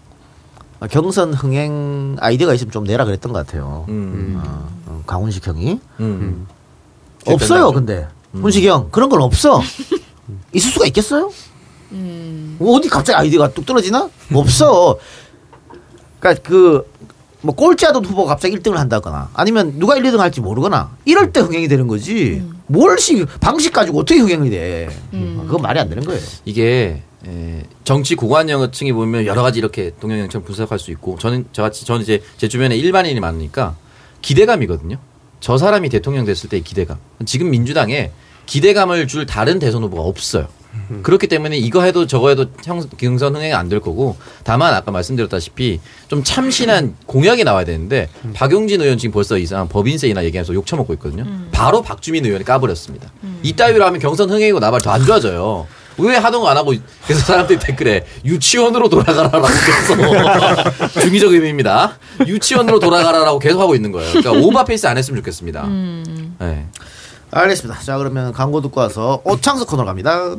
경선 흥행 아이디어가 있으면 좀 내라 그랬던 것 같아요. 음, 어, 어, 강훈식 형이 음. 없어요. 근데 훈식이 형 그런 건 없어. 있을 수가 있겠어요? 뭐 어디 갑자기 아이디어가 뚝 떨어지나? 없어. 그러니까 그 뭐 꼴찌하던 후보가 갑자기 1등을 한다거나 아니면 누가 1, 2등 할지 모르거나 이럴 때 흥행이 되는 거지. 뭘씩 방식 가지고 어떻게 흥행이 돼? 그건 말이 안 되는 거예요. 이게 에, 정치 고관여층이 보면 여러 가지 이렇게 동영상처럼 분석할 수 있고 저는 저같이 저는 이제 제 주변에 일반인이 많으니까 기대감이거든요. 저 사람이 대통령 됐을 때의 기대감. 지금 민주당에 기대감을 줄 다른 대선 후보가 없어요. 그렇기 때문에 이거 해도 저거 해도 형, 경선 흥행 안될 거고 다만 아까 말씀드렸다시피 좀 참신한 공약이 나와야 되는데 박용진 의원 지금 벌써 이상 법인세이나 얘기하면서 욕 처먹고 있거든요. 바로 박주민 의원이 까버렸습니다. 이따위로 하면 경선 흥행이고 나발 더 안 좋아져요. 왜 하던 거안 하고 그래서 사람들이 댓글에 유치원으로 돌아가라라고 계속 중의적 의미입니다. 유치원으로 돌아가라라고 계속 하고 있는 거예요. 그러니까 오버페이스 안 했으면 좋겠습니다. 네. 알겠습니다. 자 그러면 광고 듣고 와서 오창석 코너 갑니다.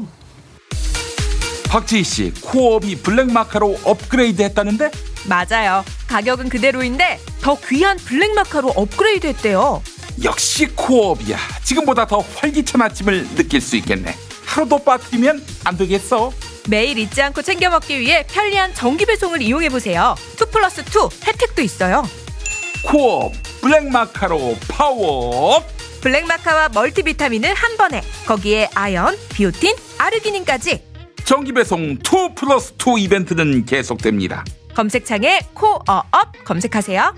박지희 씨, 코업이 블랙마카로 업그레이드 했다는데? 맞아요. 가격은 그대로인데 더 귀한 블랙마카로 업그레이드 했대요. 역시 코업이야. 지금보다 더 활기찬 아침을 느낄 수 있겠네. 하루도 빠뜨리면 안 되겠어. 매일 잊지 않고 챙겨 먹기 위해 편리한 정기 배송을 이용해 보세요. 2 플러스 2 혜택도 있어요. 코어업 블랙마카로 파워. 블랙마카와 멀티비타민을 한 번에 거기에 아연, 비오틴, 아르기닌까지 정기 배송 2 플러스 2 이벤트는 계속됩니다. 검색창에 코어업 검색하세요.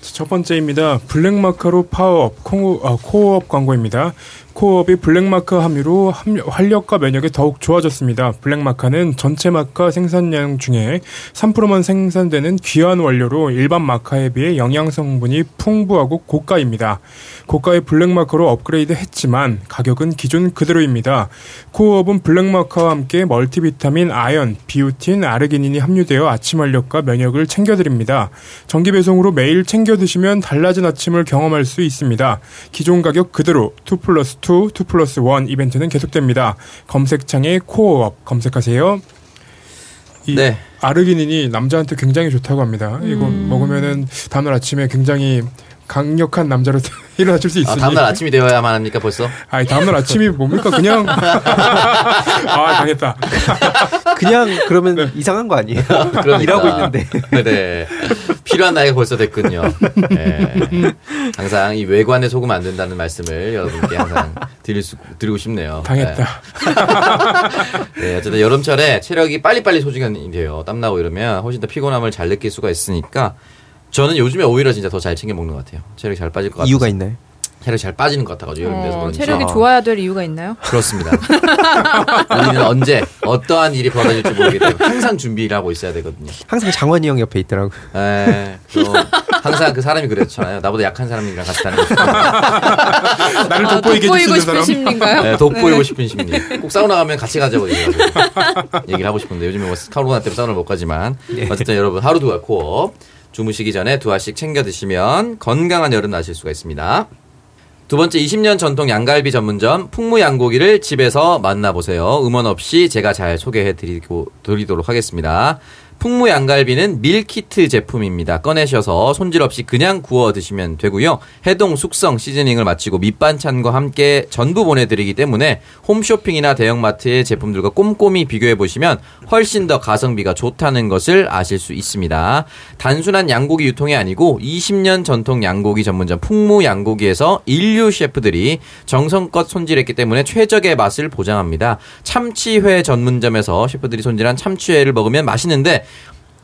첫 번째입니다. 블랙마카로 파워업 콩, 아, 코어업 광고입니다. 코어업이 블랙마카 함유로 함- 활력과 면역이 더욱 좋아졌습니다. 블랙마카는 전체 마카 생산량 중에 3%만 생산되는 귀한 원료로 일반 마카에 비해 영양 성분이 풍부하고 고가입니다. 고가의 블랙마카로 업그레이드 했지만 가격은 기존 그대로입니다. 코어업은 블랙마카와 함께 멀티비타민, 아연, 비오틴, 아르기닌이 함유되어 아침 활력과 면역을 챙겨드립니다. 정기 배송으로 매일 챙겨 드시면 달라진 아침을 경험할 수 있습니다. 기존 가격 그대로 2 플러스 2, 2 플러스 1 이벤트는 계속됩니다. 검색창에 코어업 검색하세요. 이 네. 아르기닌이 남자한테 굉장히 좋다고 합니다. 이거 먹으면은 다음날 아침에 굉장히 강력한 남자로 일어나실 수 아, 있으니. 다음날 아침이 되어야만 합니까 벌써? 아니 다음날 아침이 뭡니까 그냥 아 당했다. 그냥 그러면 이상한 거 아니에요? 그러니까. 일하고 있는데. 네. 필요한 나이가 벌써 됐군요. 네. 항상 이 외관에 속으면 안 된다는 말씀을 여러분께 항상 드릴 수, 드리고 싶네요. 당했다. 네. 네, 어쨌든 여름철에 체력이 빨리빨리 소진이 돼요. 땀나고 이러면 훨씬 더 피곤함을 잘 느낄 수가 있으니까 저는 요즘에 오히려 진짜 더 잘 챙겨 먹는 것 같아요. 체력이 잘 빠질 것 같아요. 이유가 있나요? 체력이 잘 빠지는 것 같아가지고 여름 돼서 어, 그런지. 체력이 아. 좋아야 될 이유가 있나요? 그렇습니다. 우리는 언제 어떠한 일이 벌어질지 모르기 때문에 항상 준비를 하고 있어야 되거든요. 항상 장원이 형 옆에 있더라고. 에, 또 항상 그 사람이 그랬잖아요. 나보다 약한 사람이랑 같이 다니고 싶은 나를 아, 돋보이게 돋보이고 싶은 사람. 심리인가요? 네, 돋보이고 싶은 심리. 꼭 사우나 가면 같이 가자고 얘기하고 얘기를 하고 싶은데 요즘에 뭐 코로나 때문에 사우나를 못 가지만 어쨌든 여러분 하루 두알 코어 주무시기 전에 두 알씩 챙겨 드시면 건강한 여름 나실 수가 있습니다. 두 번째 20년 전통 양갈비 전문점 풍무 양고기를 집에서 만나보세요. 음원 없이 제가 잘 소개해 드리고 드리도록 하겠습니다. 풍무 양갈비는 밀키트 제품입니다. 꺼내셔서 손질 없이 그냥 구워 드시면 되고요. 해동 숙성 시즈닝을 마치고 밑반찬과 함께 전부 보내드리기 때문에 홈쇼핑이나 대형마트의 제품들과 꼼꼼히 비교해 보시면 훨씬 더 가성비가 좋다는 것을 아실 수 있습니다. 단순한 양고기 유통이 아니고 20년 전통 양고기 전문점 풍무 양고기에서 인류 셰프들이 정성껏 손질했기 때문에 최적의 맛을 보장합니다. 참치회 전문점에서 셰프들이 손질한 참치회를 먹으면 맛있는데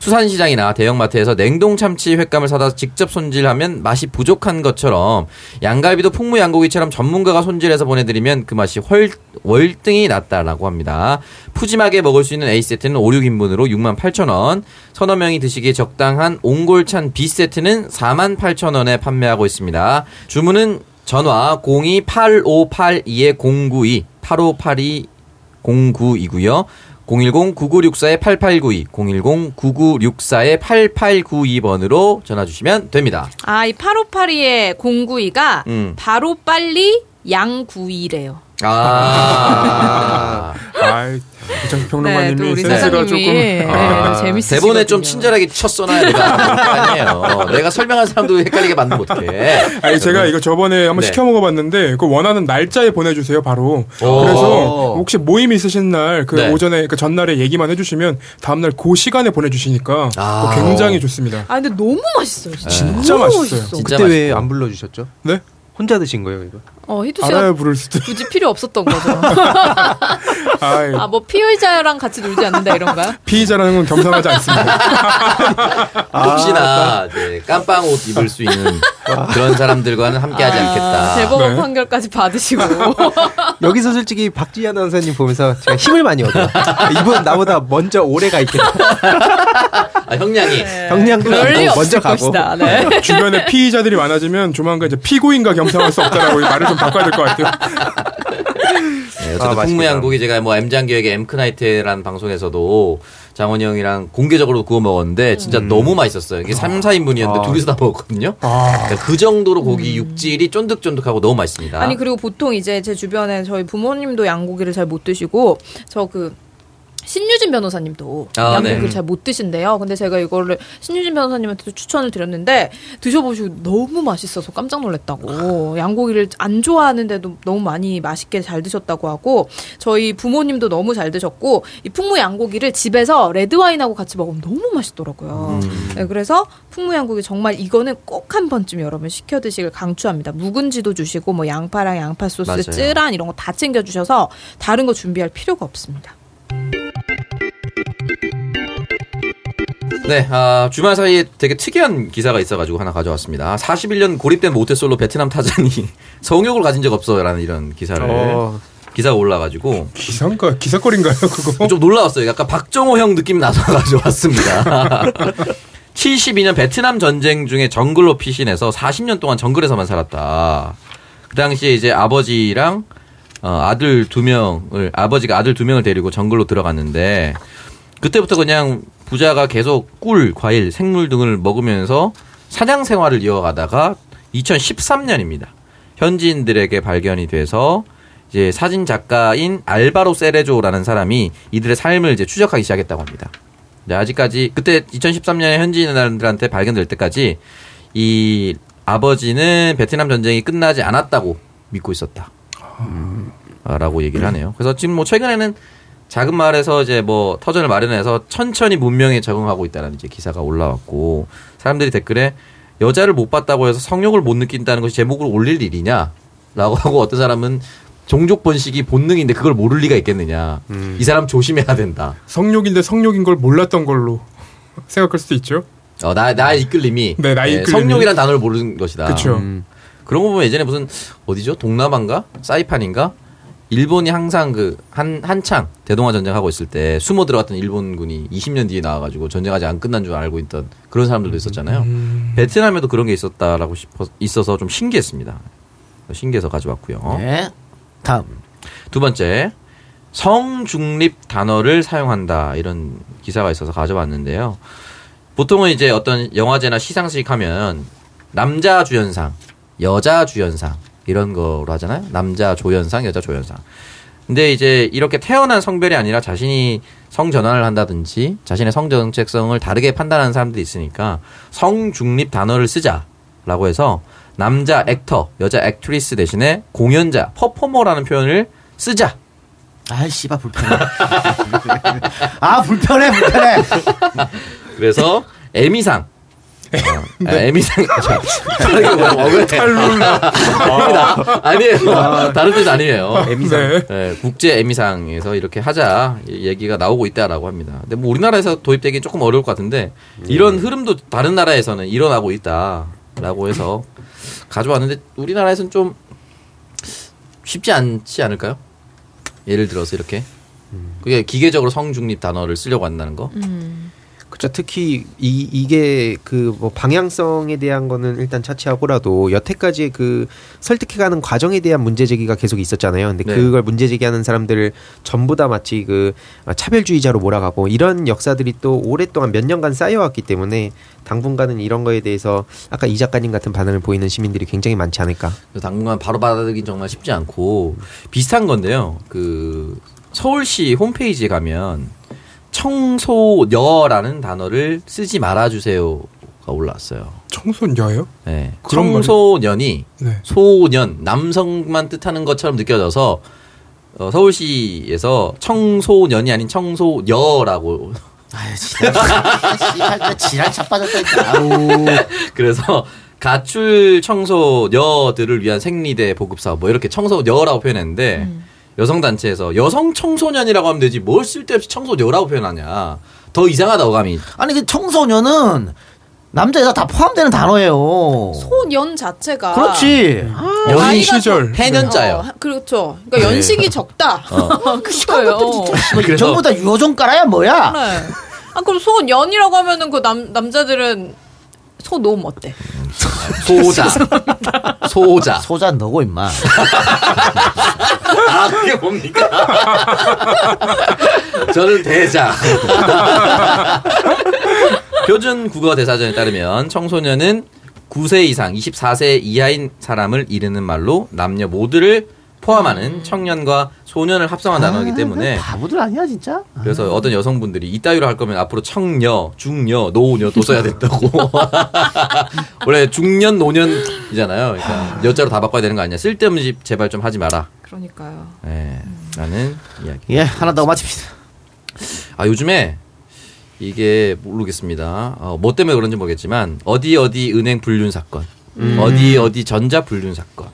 수산시장이나 대형마트에서 냉동 참치 횟감을 사다 직접 손질하면 맛이 부족한 것처럼 양갈비도 풍무 양고기처럼 전문가가 손질해서 보내드리면 그 맛이 월, 월등히 낫다라고 합니다. 푸짐하게 먹을 수 있는 A세트는 5, 6인분으로 6만 8천 원, 서너 명이 드시기에 적당한 옹골찬 B세트는 4만 8천 원에 판매하고 있습니다. 주문은 전화 028582-092, 8582 09이고요. 010-9964-8892, 010-9964-8892번으로 전화 주시면 됩니다. 아, 이 8582의 092가 음. 바로 빨리 양구이래요. 아. 아, 이정 네, 또 평론가님이 우리 센스가 조금 네, 아, 재밌으시거든요. 대본에 좀 친절하게 쳤어놔야 내가 아니에요. 내가 설명한 사람도 헷갈리게 만들면 어떡해. 아니 제가 이거 저번에 한번 네. 시켜 먹어 봤는데 그 원하는 날짜에 보내 주세요 바로. 오. 그래서 혹시 모임 있으신 날그 네. 오전에 그 전날에 얘기만 해 주시면 다음 날 그 시간에 보내 주시니까 아. 그거 굉장히 좋습니다. 아, 근데 너무 맛있어요. 진짜, 진짜 너무 맛있어요. 진짜 그때 왜. 안 불러 주셨죠? 네? 혼자 드신 거예요 이거? 어, 희두 씨가 부를 수도. 굳이 필요 없었던 거죠. 아, 뭐 피의자랑 같이 놀지 않는다 이런가요? 피의자라는 건 겸상하지 않습니다. 혹시나 이제 깜빵 옷 입을 수 있는 그런 사람들과는 함께하지 아, 않겠다. 대법원 네. 판결까지 받으시고. 여기서 솔직히 박지희 아나운서님 보면서 제가 힘을 많이 얻어요. 이분 나보다 먼저 오래 가 있겠다. 아, 형량이. 리 나고 없을 먼저 가고. 것이다. 네. 주변에 피의자들이 많아지면 조만간 이제 피고인과 겸상할 수 없다라고 말을 좀 바꿔야 될 것 같아요. 네, 아, 어쨌든 맛있겠다. 풍무양고기 제가 뭐 M장교육의 엠크나이트라는 방송에서도 장원이 형이랑 공개적으로 구워 먹었는데 진짜 음. 너무 맛있었어요. 이게 3, 4인분이었는데 아. 둘이서 다 먹었거든요. 그러니까 그 정도로 고기 육질이 쫀득쫀득하고 너무 맛있습니다. 음. 아니 그리고 보통 이제 제 주변에 저희 부모님도 양고기를 잘 못 드시고 저그 신유진 변호사님도 아, 양고기를 네. 잘못 드신대요. 근데 제가 이거를 신유진 변호사님한테도 추천을 드렸는데 드셔보시고 너무 맛있어서 깜짝 놀랐다고. 양고기를 안 좋아하는데도 너무 많이 맛있게 잘 드셨다고 하고 저희 부모님도 너무 잘 드셨고 이 풍무 양고기를 집에서 레드 와인하고 같이 먹으면 너무 맛있더라고요. 네, 그래서 풍무 양고기 정말 이거는 꼭 한 번쯤 여러분 시켜 드시길 강추합니다. 묵은지도 주시고 뭐 양파랑 양파 소스, 맞아요. 쯔란 이런 거 다 챙겨 주셔서 다른 거 준비할 필요가 없습니다. 네, 아, 주말 사이에 되게 특이한 기사가 있어가지고 하나 가져왔습니다. 41년 고립된 모태솔로 베트남 타잔이 성욕을 가진 적 없어요라는 이런 기사를 어. 기사가 올라가지고 기사인가 기사거리인가요 그거? 좀 놀라웠어요. 약간 박정호 형 느낌 나서 가져왔습니다. 72년 베트남 전쟁 중에 정글로 피신해서 40년 동안 정글에서만 살았다. 그 당시에 이제 아버지랑 어, 아들 두 명을 아버지가 아들 두 명을 데리고 정글로 들어갔는데 그때부터 그냥 부자가 계속 꿀, 과일, 생물 등을 먹으면서 사냥 생활을 이어가다가 2013년입니다. 현지인들에게 발견이 돼서 이제 사진 작가인 알바로 세레조라는 사람이 이들의 삶을 이제 추적하기 시작했다고 합니다. 네, 아직까지 그때 2013년에 현지인들한테 발견될 때까지 이 아버지는 베트남 전쟁이 끝나지 않았다고 믿고 있었다. 아, 라고 얘기를 하네요. 그래서 지금 뭐 최근에는 작은 마을에서 이제 뭐 터전을 마련해서 천천히 문명에 적응하고 있다는 이제 기사가 올라왔고 사람들이 댓글에 여자를 못 봤다고 해서 성욕을 못 느낀다는 것이 제목으로 올릴 일이냐? 라고 하고 어떤 사람은 종족 번식이 본능인데 그걸 모를 리가 있겠느냐. 이 사람 조심해야 된다. 성욕인데 성욕인 걸 몰랐던 걸로 생각할 수도 있죠. 어, 나, 나의 이끌림이. 네, 나의 예, 이끌림이. 성욕이란 단어를 모르는 것이다. 그쵸. 음. 그런 거 보면 예전에 무슨, 어디죠? 동남아인가? 사이판인가? 일본이 항상 그, 한, 한창 대동아 전쟁하고 있을 때 숨어 들어갔던 일본군이 20년 뒤에 나와가지고 전쟁 아직 안 끝난 줄 알고 있던 그런 사람들도 있었잖아요. 베트남에도 그런 게 있었다라고 싶어, 있어서 좀 신기했습니다. 신기해서 가져왔고요. 네. 다음. 두 번째, 성중립 단어를 사용한다. 이런 기사가 있어서 가져왔는데요. 보통은 이제 어떤 영화제나 시상식 하면 남자 주연상, 여자 주연상 이런 거로 하잖아요. 남자 조연상, 여자 조연상. 근데 이제 이렇게 태어난 성별이 아니라 자신이 성 전환을 한다든지 자신의 성 정체성을 다르게 판단하는 사람들이 있으니까 성 중립 단어를 쓰자라고 해서 남자 액터, 여자 액트리스 대신에 공연자, 퍼포머라는 표현을 쓰자. 아, 씨발 불편해. 아, 불편해, 불편해. 그래서 에미상. 어, 아, 에미상. 탈룰라. 아닙니다. 아니에요. 다른 뜻 아니에요. 에미상. 네, 국제 에미상에서 이렇게 하자 이 얘기가 나오고 있다라고 합니다. 근데 뭐 우리나라에서 도입되기 조금 어려울 것 같은데 이런 흐름도 다른 나라에서는 일어나고 있다라고 해서 가져왔는데 우리나라에서는 좀 쉽지 않지 않을까요? 예를 들어서 이렇게 그게 기계적으로 성중립 단어를 쓰려고 한다는 거. 그 렇죠. 특히 이 이게 그 뭐 방향성에 대한 거는 일단 차치하고라도 여태까지 그 설득해가는 과정에 대한 문제 제기가 계속 있었잖아요. 근데 네. 그걸 문제 제기하는 사람들을 전부 다 마치 그 차별주의자로 몰아가고 이런 역사들이 또 오랫동안 몇 년간 쌓여왔기 때문에 당분간은 이런 거에 대해서 아까 이 작가님 같은 반응을 보이는 시민들이 굉장히 많지 않을까. 당분간 바로 받아들이긴 정말 쉽지 않고 비슷한 건데요. 그 서울시 홈페이지에 가면 청소녀라는 단어를 쓰지 말아주세요가 올라왔어요. 청소녀요? 네. 그런 청소년이 네. 소년 남성만 뜻하는 것처럼 느껴져서 어, 서울시에서 청소년이 아닌 청소녀라고 아유, 진짜. 씨발, 지랄 자빠졌다니까. 아우. 그래서 가출 청소녀들을 위한 생리대 보급 사업 뭐 이렇게 청소녀라고 표현했는데 여성 단체에서 여성 청소년이라고 하면 되지 뭘 쓸데없이 청소녀라고 표현하냐 더 이상하다 어감이 아니, 그 청소년은 남자, 여자 다 포함되는 단어예요. 소년 자체가 그렇지. 아, 나이가 시절 해년자요. 어, 그렇죠. 그러니까 연식이 적다. 그거예요. 뭐 전부 다 유호종 깔아야 뭐야? 네. 아 그럼 소년이라고 하면은 그 남 남자들은 소놈 어때? 소자 소자 소자 너고, 임마. 아 그게 뭡니까 저는 대자. 표준 국어 대사전에 따르면 청소년은 9세 이상 24세 이하인 사람을 이르는 말로 남녀 모두를 포함하는 청년과 소년을 합성한 단어이기 때문에 바보들 아니야 진짜? 그래서 어떤 여성분들이 이따위로 할 거면 앞으로 청녀, 중녀, 노녀 도 써야 된다고. 원래 중년, 노년이잖아요. 그러니까 여자로 다 바꿔야 되는 거 아니야? 쓸데없는 짓 제발 좀 하지 마라. 그러니까요. 예, 라는 이야기. 예 하나 더 마칩시다. 아 요즘에 이게 모르겠습니다. 어, 뭐 때문에 그런지 모르겠지만 어디 어디 은행 불륜 사건, 어디 어디 전자 불륜 사건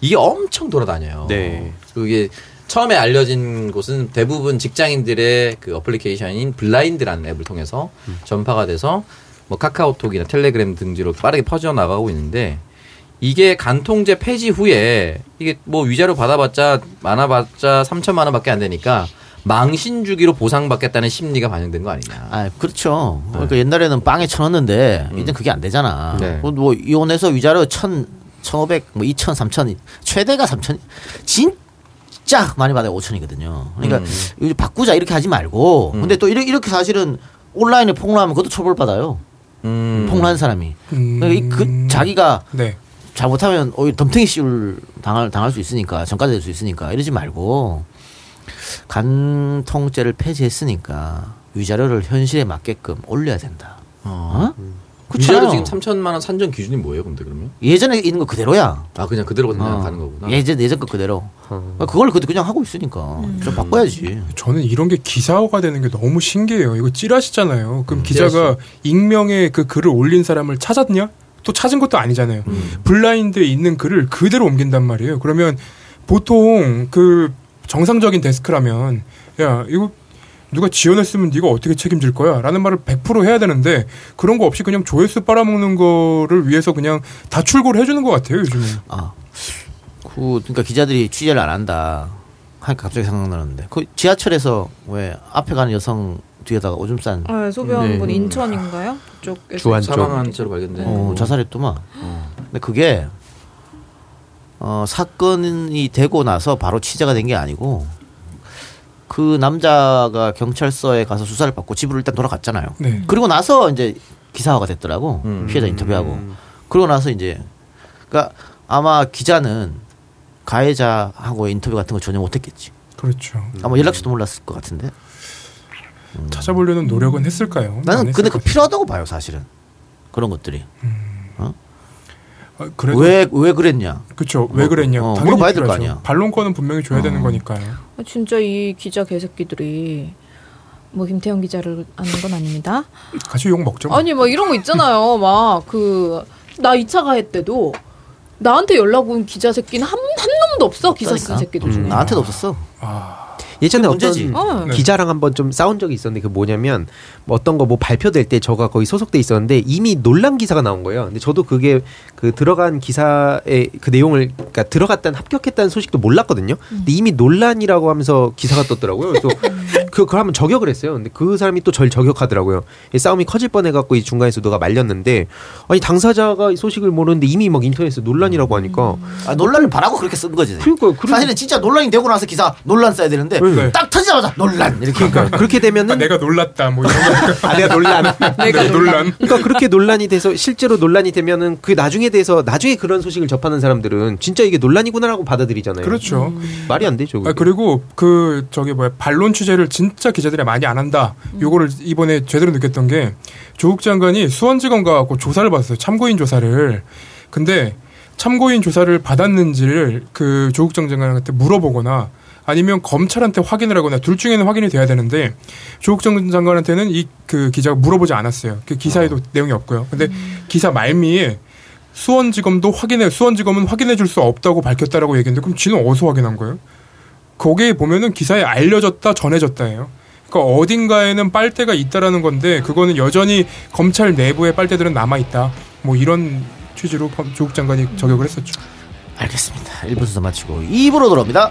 이게 엄청 돌아다녀요. 네. 그게 처음에 알려진 곳은 대부분 직장인들의 그 어플리케이션인 블라인드라는 앱을 통해서 전파가 돼서 뭐 카카오톡이나 텔레그램 등지로 빠르게 퍼져 나가고 있는데 이게 간통죄 폐지 후에 이게 뭐 위자료 받아봤자 많아봤자 3천만 원밖에 안 되니까 망신 주기로 보상받겠다는 심리가 반영된 거 아니냐. 아 그렇죠. 그러니까 옛날에는 빵에 쳐넣는데 이제 그게 안 되잖아. 네. 뭐, 뭐 이혼해서 위자료 천, 천오백, 뭐 이천, 삼천, 최대가 삼천, 진짜 많이 받아요 오천이거든요. 그러니까 이거 바꾸자 이렇게 하지 말고. 근데 또 이렇게, 이렇게 사실은 온라인에 폭로하면 그것도 처벌 받아요. 음. 폭로한 사람이. 음. 그러니까 이- 그 자기가 네. 잘못하면 오히려 덤탱이 씌울 당할 당할 수 있으니까 전과자 될수 있으니까 이러지 말고 간통죄를 폐지했으니까 위자료를 현실에 맞게끔 올려야 된다. 어? 위자료 그렇잖아요. 지금 3천만 원 산정 기준이 뭐예요, 근데 그러면? 예전에 있는 거 그대로야. 아 그냥 그대로 그냥 어. 가는 거구나. 예전 예전 거 그대로. 그걸 그때 그냥 하고 있으니까 좀 바꿔야지. 저는 이런 게 기사화가 되는 게 너무 신기해요. 이거 찌라시잖아요. 그럼 기자가 찌라시. 익명의 그 글을 올린 사람을 찾았냐? 또 찾은 것도 아니잖아요. 블라인드에 있는 글을 그대로 옮긴단 말이에요. 그러면 보통 그 정상적인 데스크라면 야 이거 누가 지어냈으면 네가 어떻게 책임질 거야? 라는 말을 100% 해야 되는데 그런 거 없이 그냥 조회수 빨아먹는 거를 위해서 그냥 다 출고를 해주는 것 같아요 요즘에. 아, 그 그러니까 기자들이 취재를 안 한다. 하니까 갑자기 생각나는데 그 지하철에서 왜 앞에 가는 여성 뒤에다가 오줌 싼 아, 소변 분 네. 인천인가요? 그쪽에서 주안 쪽. 사망한 채로 발견된. 어, 자살했더만. 근데 그게 어, 사건이 되고 나서 바로 취재가 된 게 아니고 그 남자가 경찰서에 가서 수사를 받고 집으로 일단 돌아갔잖아요. 네. 그리고 나서 이제 기사화가 됐더라고 음. 피해자 인터뷰하고 그러고 나서 이제 그러니까 아마 기자는 가해자하고 인터뷰 같은 거 전혀 못했겠지. 그렇죠. 아마 연락처도 몰랐을 것 같은데. 찾아보려는 노력은 했을까요? 안 나는 근데 것그 필요하다고 봐요 사실은 그런 것들이. 아, 그 래도 왜왜 그랬냐? 그쵸 왜 뭐, 그랬냐 어, 당연히 물어봐야 될거 필요하죠. 아니야. 반론권은 분명히 줘야 되는 거니까요 아, 진짜 이 기자 개새끼들이 뭐 김태형 기자를 아는 건 아닙니다. 같이 욕 먹죠 뭐. 아니 막 이런 거 있잖아요. 막 그 나 2차 가해 때도 나한테 연락 온 기자 새끼는 한, 한 놈도 없어 기사 쓴 없다니까. 새끼들 중에. 음, 나한테도 없었어. 예전에 어떤. 어. 기자랑 한번 좀 싸운 적이 있었는데 그 뭐냐면 뭐 어떤 거 뭐 발표될 때 저가 거기 소속돼 있었는데 이미 논란 기사가 나온 거예요. 근데 저도 그게 그 들어간 기사의 그 내용을 그러니까 들어갔다는 합격했다는 소식도 몰랐거든요. 근데 이미 논란이라고 하면서 기사가 떴더라고요. 그래서 그 그걸 한번 저격을 했어요. 근데 그 사람이 또 절 저격하더라고요. 이 싸움이 커질 뻔해 갖고 이 중간에서 누가 말렸는데 아니 당사자가 이 소식을 모르는데 이미 막 인터넷에 논란이라고 하니까 아, 논란을 바라고 그렇게 쓴 거지. 그러니까요. 그런- 사실은 진짜 논란이 되고 나서 기사 논란 써야 되는데 네. 딱 터지자마자 논란 이렇게. 그러니까 그렇게 아, 되면은 내가 놀랐다 뭐 이런 거 아 내가 논란 내가 논란 그러니까 그렇게 논란이 돼서 실제로 논란이 되면은 그 나중에 대해서 나중에 그런 소식을 접하는 사람들은 진짜 이게 논란이구나라고 받아들이잖아요. 그렇죠 말이 안 되죠. 아, 그게. 그리고 그 저기 뭐야 반론 취재를 진짜 기자들이 많이 안 한다. 요거를 이번에 제대로 느꼈던 게 조국 장관이 수원지검 가고 조사를 받았어요. 참고인 조사를. 근데 참고인 조사를 받았는지를 그 조국 장 장관한테 물어보거나 아니면 검찰한테 확인을 하거나 둘 중에는 확인이 돼야 되는데 조국 장 장관한테는 이 그 기자가 물어보지 않았어요. 그 기사에도 내용이 없고요. 근데 기사 말미에 수원지검도 확인해 수원지검은 확인해 줄 수 없다고 밝혔다라고 얘기했는데 그럼 지는 어디서 확인한 거예요? 거기에 보면은 기사에 알려졌다 전해졌다예요. 그러니까 어딘가에는 빨대가 있다라는 건데 그거는 여전히 검찰 내부의 빨대들은 남아 있다. 뭐 이런 취지로 조국 장관이 저격을 했었죠. 알겠습니다. 1부 순서 마치고 2부로 돌아옵니다.